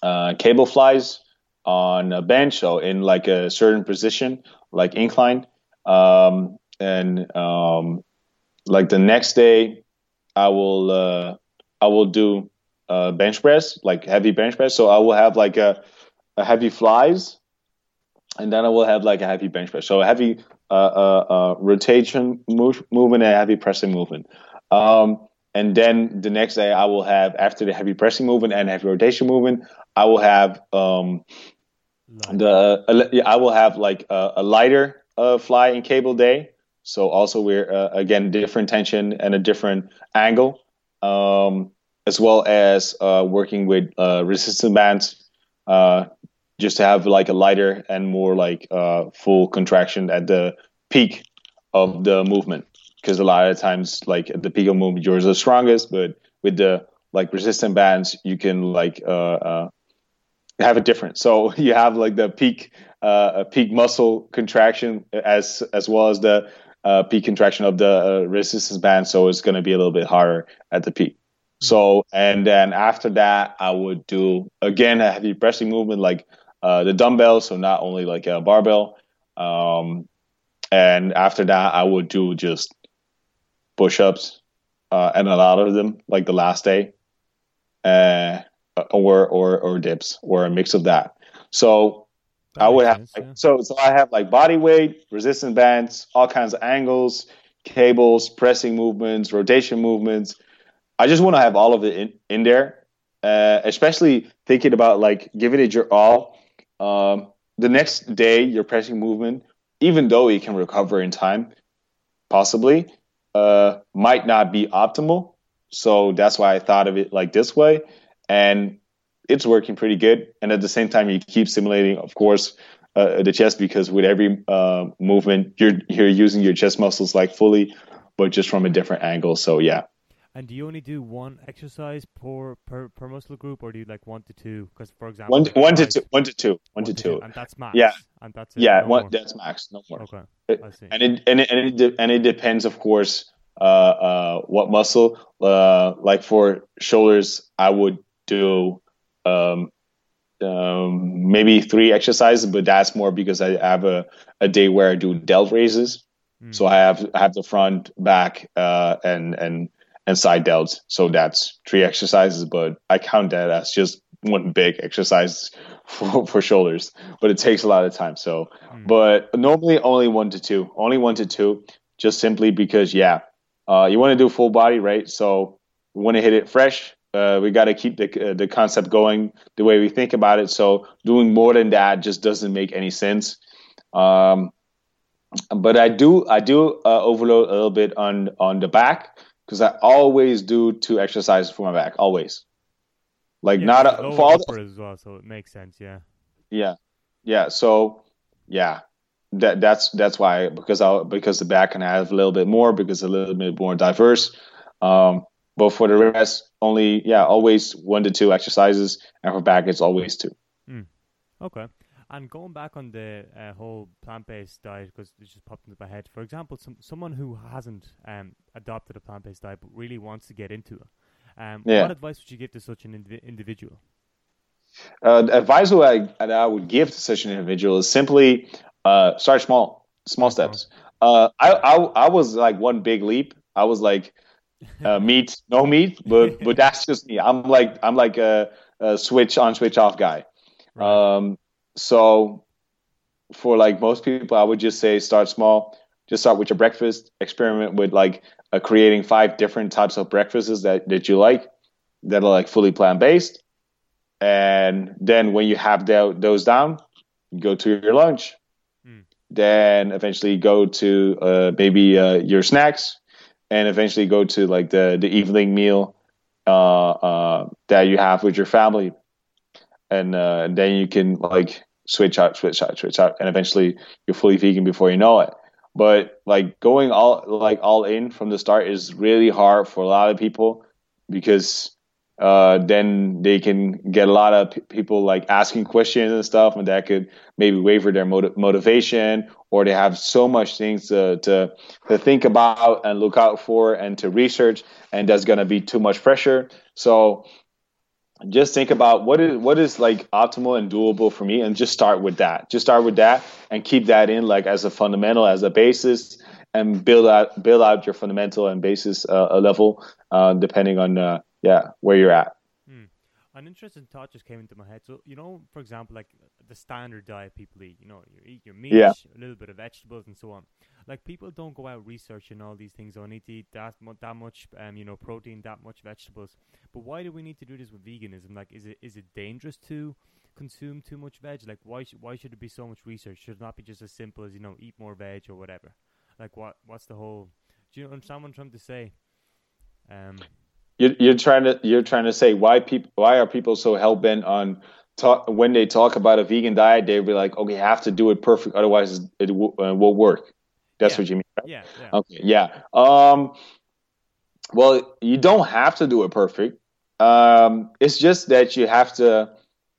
uh, cable flies on a bench, so in like a certain position, like incline. Um, and um, like the next day, I will uh, I will do uh, bench press, like heavy bench press. So I will have like a, a heavy flies, and then I will have like a heavy bench press. So heavy uh, uh, uh, rotation move, movement and heavy pressing movement. Um, and then the next day I will have after the heavy pressing movement and heavy rotation movement, I will have um, the I will have like a, a lighter uh, fly and cable day. So also we're uh, again different tension and a different angle. Um, as well as uh, working with uh, resistance bands, uh, just to have like a lighter and more like uh, full contraction at the peak of the movement. Because a lot of times, like at the peak of movement, you're the strongest, but with the like resistant bands, you can like uh, uh, have a different. So (laughs) you have like the peak peak muscle contraction as as well as the peak contraction of the resistance band. So it's going to be a little bit harder at the peak. So, and then after that, I would do again a heavy pressing movement like uh, the dumbbell, so not only like a barbell. Um, and after that, I would do just push ups uh, and a lot of them, like the last day, uh, or or or dips or a mix of that. So that I would have sense, like, yeah. so so I have like body weight, resistance bands, all kinds of angles, cables, pressing movements, rotation movements I just want to have all of it in, in there, uh, especially thinking about like giving it your all. Um, the next day, your pressing movement, even though it can recover in time, possibly, uh, might not be optimal. So that's why I thought of it like this way. And it's working pretty good. And at the same time, you keep simulating, of course, uh, the chest because with every uh, movement, you're you're using your chest muscles like fully, but just from a different angle. So yeah, and do you only do one exercise per per, per muscle group, or do you like one to two? Because for example, one, one to two, one to two, one, one to two, and that's max. Yeah, and that's it, yeah, no one, that's max, no more. Okay, I see. And it and it and it, de- and it depends, of course, uh, uh, what muscle. Uh, like for shoulders, I would do um, um, maybe three exercises, but that's more because I have a, a day where I do delt raises. Mm. So I have I have the front, back, uh, and and and side delts. So that's three exercises, but I count that as just one big exercise (laughs) for, for shoulders, but it takes a lot of time. So, mm. but normally only one to two, only one to two, just simply because, yeah, uh, you want to do full body, right? So we want to hit it fresh. Uh, we got to keep the uh, the concept going the way we think about it. So doing more than that just doesn't make any sense. Um, but I do I do uh, overload a little bit on on the back because I always do two exercises for my back, always. Like yeah, not a, for all the, as well, so it makes sense. Yeah. Yeah, yeah. So yeah, that that's that's why because I because the back can have a little bit more because a little bit more diverse. Um, but for the rest, only yeah, always one to two exercises, and for back it's always two. Mm. Okay. And going back on the uh, whole plant-based diet, because it just popped into my head. For example, some someone who hasn't um, adopted a plant-based diet but really wants to get into it, um, yeah. what advice would you give to such an indiv- individual? Uh, the advice I, that I would give to such an individual is simply uh, start small, small steps. Uh, I, I I was like one big leap. I was like (laughs) uh, meat, no meat, but but that's just me. I'm like I'm like a, a switch on, switch off guy. Right. Um, so for like most people, I would just say start small. Just start with your breakfast. Experiment with like uh, creating five different types of breakfasts that, that you like that are like fully plant based. And then when you have the, those down, go to your lunch. Mm. Then eventually go to uh, maybe uh, your snacks, and eventually go to like the the evening meal uh, uh, that you have with your family, and, uh, and then you can like switch out, switch out, switch out, and eventually you're fully vegan before you know it. But like going all like all in from the start is really hard for a lot of people because uh, then they can get a lot of p- people like asking questions and stuff, and that could maybe waver their motiv- motivation, or they have so much things to, to to think about and look out for and to research, and that's gonna be too much pressure. So just think about what is what is like optimal and doable for me and just start with that just start with that and keep that in like as a fundamental as a basis and build out build out your fundamental and basis uh, level uh, depending on uh, yeah where you're at an interesting thought just came into my head. So, you know, for example, like the standard diet people eat, you know, you eat your meat, yeah. a little bit of vegetables, and so on. Like people don't go out researching all these things. I need to eat that that much, um, you know, protein, that much vegetables. But why do we need to do this with veganism? Like, is it is it dangerous to consume too much veg? Like, why sh- why should it be so much research? Should it not be just as simple as you know, eat more veg or whatever? Like, what what's the whole? Do you understand what I'm trying to say? Um, you're, you're trying to you're trying to say why people why are people so hell bent on talk when they talk about a vegan diet they'll be like okay have to do it perfect otherwise it w- uh, won't work that's yeah. what you mean right? yeah, yeah okay yeah um well you don't have to do it perfect um it's just that you have to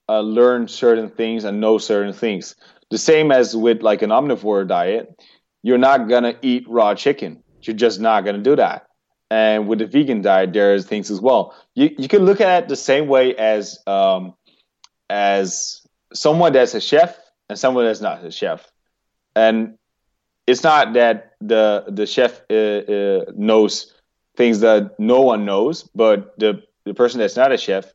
uh, learn certain things and know certain things the same as with like an omnivore diet you're not gonna eat raw chicken you're just not gonna do that and with the vegan diet, there's things as well. You you can look at it the same way as um, as someone that's a chef and someone that's not a chef. And it's not that the the chef uh, uh, knows things that no one knows, but the the person that's not a chef,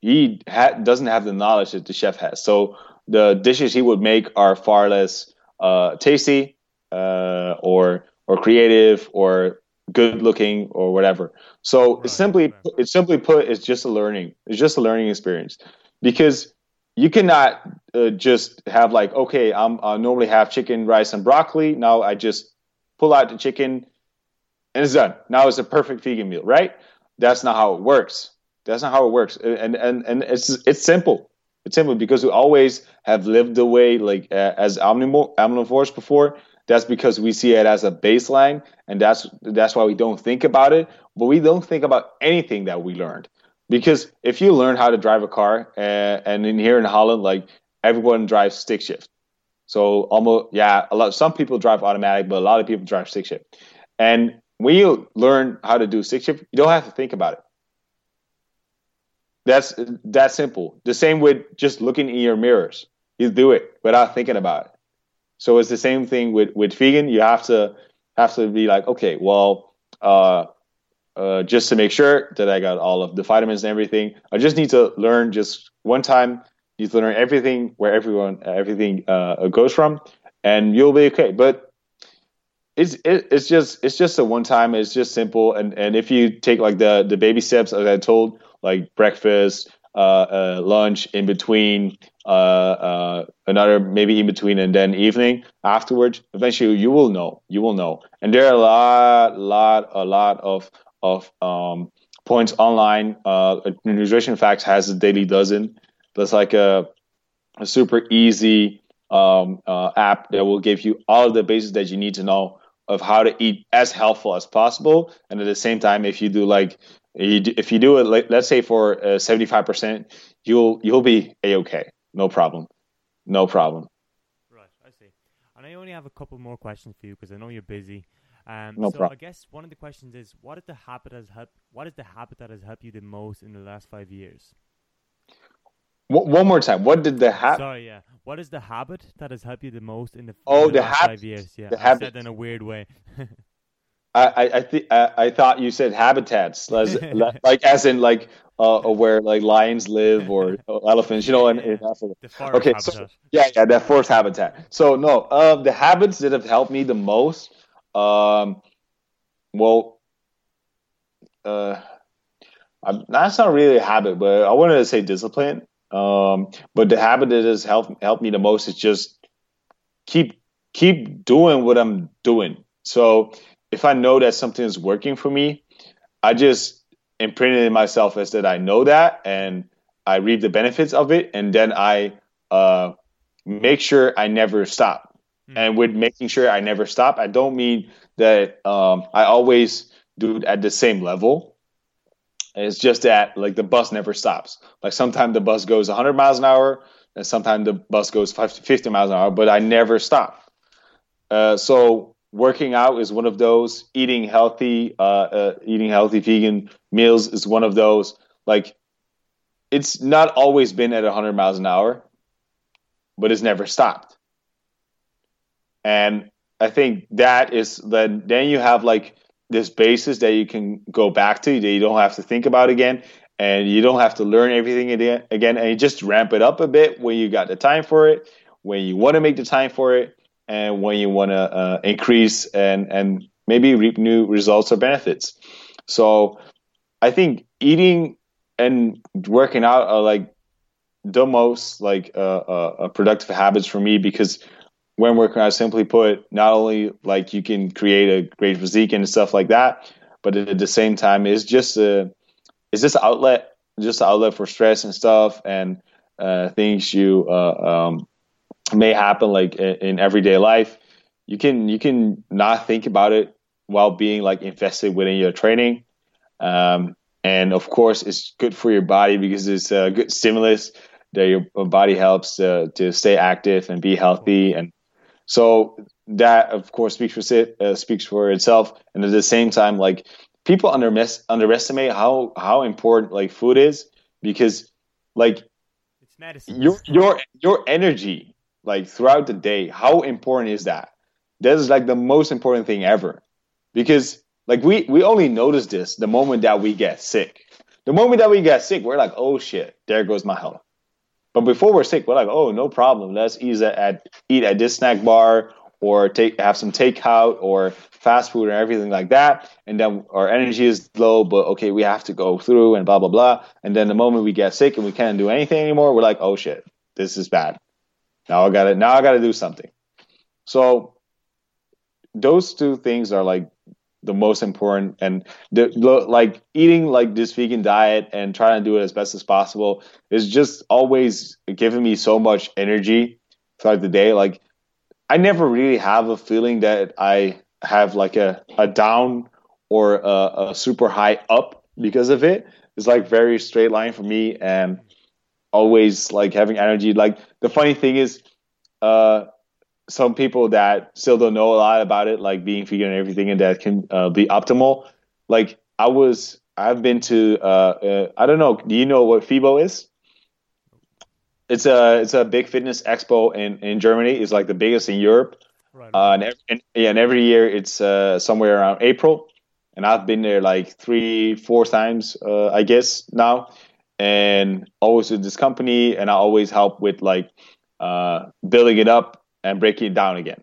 he ha- doesn't have the knowledge that the chef has. So the dishes he would make are far less uh, tasty uh, or or creative or good looking or whatever. So right, simply right. it's simply put it's just a learning. It's just a learning experience because you cannot uh, just have like okay I'm I normally have chicken, rice, and broccoli. Now I just pull out the chicken and it's done. Now it's a perfect vegan meal, right? That's not how it works. That's not how it works. And and and it's it's simple. It's simple because we always have lived the way like uh, as omnivores before that's because we see it as a baseline and that's that's why we don't think about it but we don't think about anything that we learned because if you learn how to drive a car uh, and in here in holland like everyone drives stick shift. So almost yeah a lot some people drive automatic but a lot of people drive stick shift. And when you learn how to do stick shift. You don't have to think about it. That's that simple. The same with just looking in your mirrors. You do it without thinking about it. So it's the same thing with with vegan. You have to have to be like, okay, well, uh, uh, just to make sure that I got all of the vitamins and everything. I just need to learn just one time. You need to learn everything where everyone everything uh, goes from, and you'll be okay. But it's it, it's just it's just a one time. It's just simple, and and if you take like the the baby steps as I told, like breakfast, uh, uh, lunch in between, uh, uh, another maybe in between, and then evening afterwards. Eventually, you will know. You will know. And there are a lot, lot, a lot of of um, points online. Uh, Nutrition Facts has a daily dozen. That's like a, a super easy um, uh, app that will give you all of the basics that you need to know of how to eat as healthful as possible. And at the same time, if you do like if you do it, let's say for seventy five percent, you'll you'll be a okay, no problem, no problem. Right, I see. And I only have a couple more questions for you because I know you're busy. Um, no so problem. I guess one of the questions is, what is the habit that has helped? What is the habit that has helped you the most in the last five years? one more time. What did the habit? Sorry, yeah. What is the habit that has helped you the most in the, oh in the, the last habit, five years? Yeah, the I habit. said in a weird way. (laughs) I I th- I, I thought you said habitats, (laughs) like as in like uh, where like lions live or (laughs) elephants, you know, in, in Africa. okay, habitat. so yeah, yeah, that forest habitat. So no, uh, the habits that have helped me the most, um, well, uh, I'm, that's not really a habit, but I wanted to say discipline. Um, but the habit that has helped helped me the most is just keep keep doing what I'm doing. So if I know that something is working for me, I just imprint it in myself as that I know that and I reap the benefits of it, and then I uh, make sure I never stop. Mm-hmm. And with making sure I never stop, I don't mean that um, I always do it at the same level. It's just that like the bus never stops. Like sometimes the bus goes 100 miles an hour, and sometimes the bus goes 50 miles an hour, but I never stop. Uh, so working out is one of those. Eating healthy, uh, uh, eating healthy vegan meals is one of those. Like it's not always been at 100 miles an hour, but it's never stopped. And I think that is then then you have like this basis that you can go back to that you don't have to think about again. And you don't have to learn everything again. And you just ramp it up a bit when you got the time for it when you want to make the time for it and when you want to uh, increase and and maybe reap new results or benefits. So i think eating and working out are like the most like uh, uh, productive habits for me because when working out, simply put, not only like you can create a great physique and stuff like that, but at the same time, it's just a it's just an outlet, just outlet for stress and stuff and uh, things you uh, um, may happen like in, everyday life. You can you can not think about it while being like invested within your training. Um, and of course, it's good for your body because it's a good stimulus that your body helps uh, to stay active and be healthy and so that, of course, speaks for it, uh, speaks for itself. And at the same time, like people under underestimate how how important like food is because like it's medicine. Your your your energy like throughout the day, how important is that? That is like the most important thing ever because like we we only notice this the moment that we get sick. The moment that we get sick, we're like, oh shit, there goes my health. But before we're sick, we're like, oh, no problem. Let's eat at eat at this snack bar or take have some takeout or fast food or everything like that. And then our energy is low, but okay, we have to go through and blah blah blah. And then the moment we get sick and we can't do anything anymore, we're like, oh shit, this is bad. Now I gotta now I gotta do something. So those two things are like the most important. And the, like eating like this vegan diet and trying to do it as best as possible is just always giving me so much energy throughout the day. Like i never really have a feeling that i have like a, a down or a, a super high up because of it. It's like very straight line for me and always like having energy. Like the funny thing is uh some people that still don't know a lot about it, like being vegan and everything, and that can uh, be optimal. Like I was, I've been to, uh, uh, I don't know. Do you know what FIBO is? It's a it's a big fitness expo in in Germany. It's like the biggest in Europe. Right. Uh, and, every, and, yeah, and every year it's uh, somewhere around April, and I've been there like three, four times, uh, I guess now, and always with this company, and I always help with like uh, building it up and breaking it down again.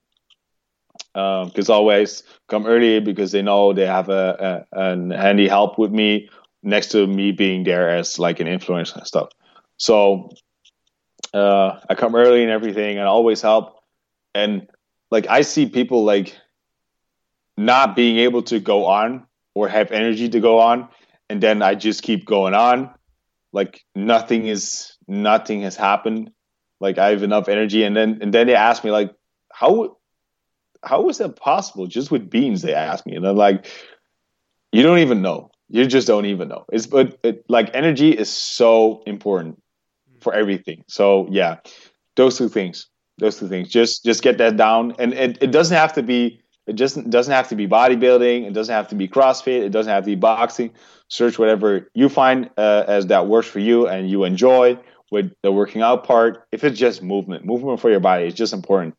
Because um, always come early because they know they have a, a, a handy help with me next to me being there as like an influencer and stuff. So uh, I come early and everything, and always help. And like I see people like not being able to go on or have energy to go on, and then I just keep going on. Like nothing is nothing has happened. Like I have enough energy, and then and then they ask me like, how how is that possible? Just with beans, they ask me, and I'm like, you don't even know. You just don't even know. It's but it, like energy is so important for everything. So yeah, those two things. Those two things. Just just get that down, and it, it doesn't have to be. It just doesn't have to be bodybuilding. It doesn't have to be CrossFit. It doesn't have to be boxing. Search whatever you find uh, as that works for you and you enjoy with the working out part. If it's just movement, movement for your body is just important.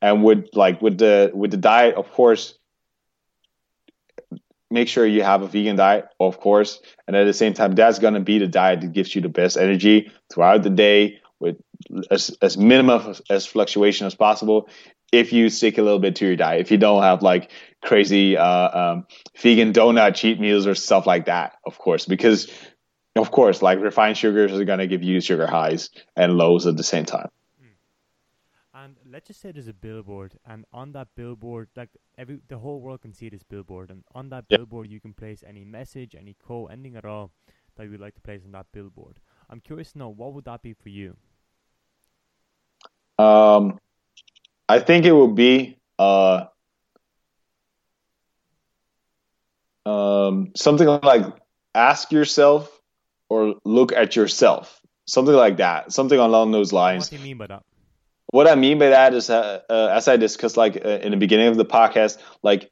And with like with the with the diet, of course, make sure you have a vegan diet, of course. And at the same time, that's going to be the diet that gives you the best energy throughout the day with as, as minimum as fluctuation as possible. If you stick a little bit to your diet, if you don't have like crazy uh, um, vegan donut cheat meals or stuff like that, of course, because of course, like refined sugars are going to give you sugar highs and lows at the same time And let's just say there's a billboard, and on that billboard, like every the whole world can see this billboard, and on that yep. billboard you can place any message, any quote, anything at all that you would like to place on that billboard. I'm curious to know what would that be for you. Um, I think it would be uh, um, something like ask yourself or look at yourself, something like that, something along those lines. What do you mean by that? what I mean by that is, uh, uh, as I discussed, like uh, in the beginning of the podcast, like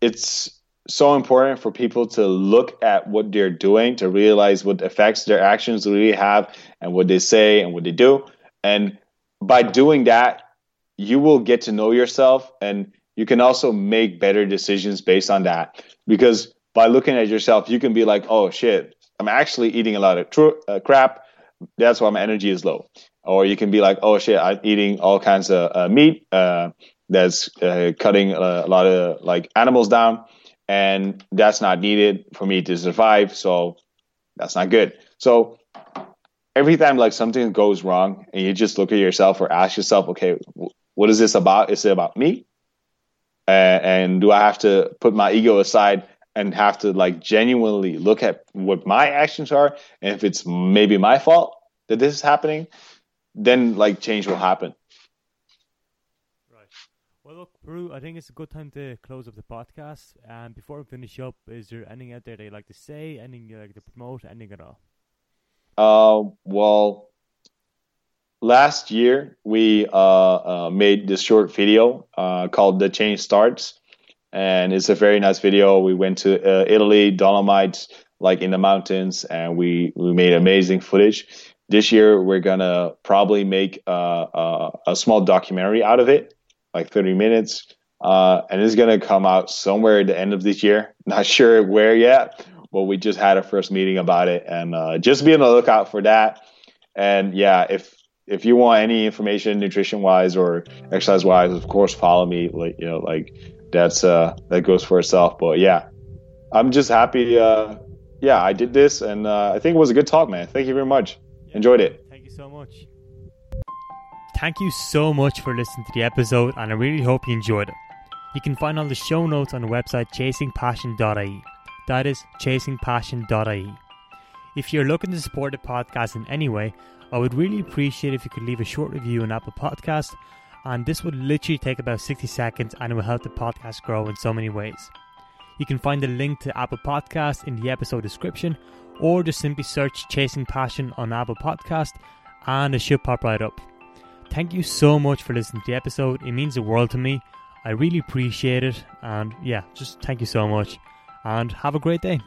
it's so important for people to look at what they're doing to realize what effects their actions really have and what they say and what they do. And by doing that, you will get to know yourself and you can also make better decisions based on that. Because by looking at yourself, you can be like, oh shit, I'm actually eating a lot of tr- uh, crap. That's why my energy is low or you can be like, oh shit, I'm eating all kinds of uh, meat uh, that's uh, cutting a, a, lot of like animals down, and that's not needed for me to survive. So that's not good. So every time like something goes wrong, and you just look at yourself or ask yourself, okay, what is this about? Is it about me? and do I have to put my ego aside and have to like genuinely look at what my actions are and if it's maybe my fault that this is happening then like change will happen. Right. Well, look, Peru, I think it's a good time to close up the podcast. And before we finish up, is there anything out there that you'd like to say? Anything you like to promote? Anything at all? Uh, well, last year we uh, uh, made this short video uh, called "The Change Starts," and it's a very nice video. We went to uh, Italy, Dolomites, like in the mountains, and we we made amazing footage this year we're gonna probably make a, a, a small documentary out of it, like 30 minutes, uh, and it's gonna come out somewhere at the end of this year. (laughs) Not sure where yet, but we just had a first meeting about it, and uh, just be on the lookout for that. And yeah, if if you want any information nutrition wise or exercise wise, of course follow me. Like you know, like that's uh that goes for itself. But yeah, I'm just happy. Uh, yeah, I did this, and uh, I think it was a good talk, man. Thank you very much. Enjoyed it. Thank you so much. Thank you so much for listening to the episode, and I really hope you enjoyed it. You can find all the show notes on the website chasingpassion.ie. That is chasingpassion.ie. If you're looking to support the podcast in any way, I would really appreciate if you could leave a short review on Apple Podcast, and this would literally take about 60 seconds and it will help the podcast grow in so many ways. You can find the link to Apple Podcast in the episode description or just simply search Chasing Passion on Apple Podcast and it should pop right up. Thank you so much for listening to the episode. It means the world to me. I really appreciate it. And yeah, just thank you so much. And have a great day.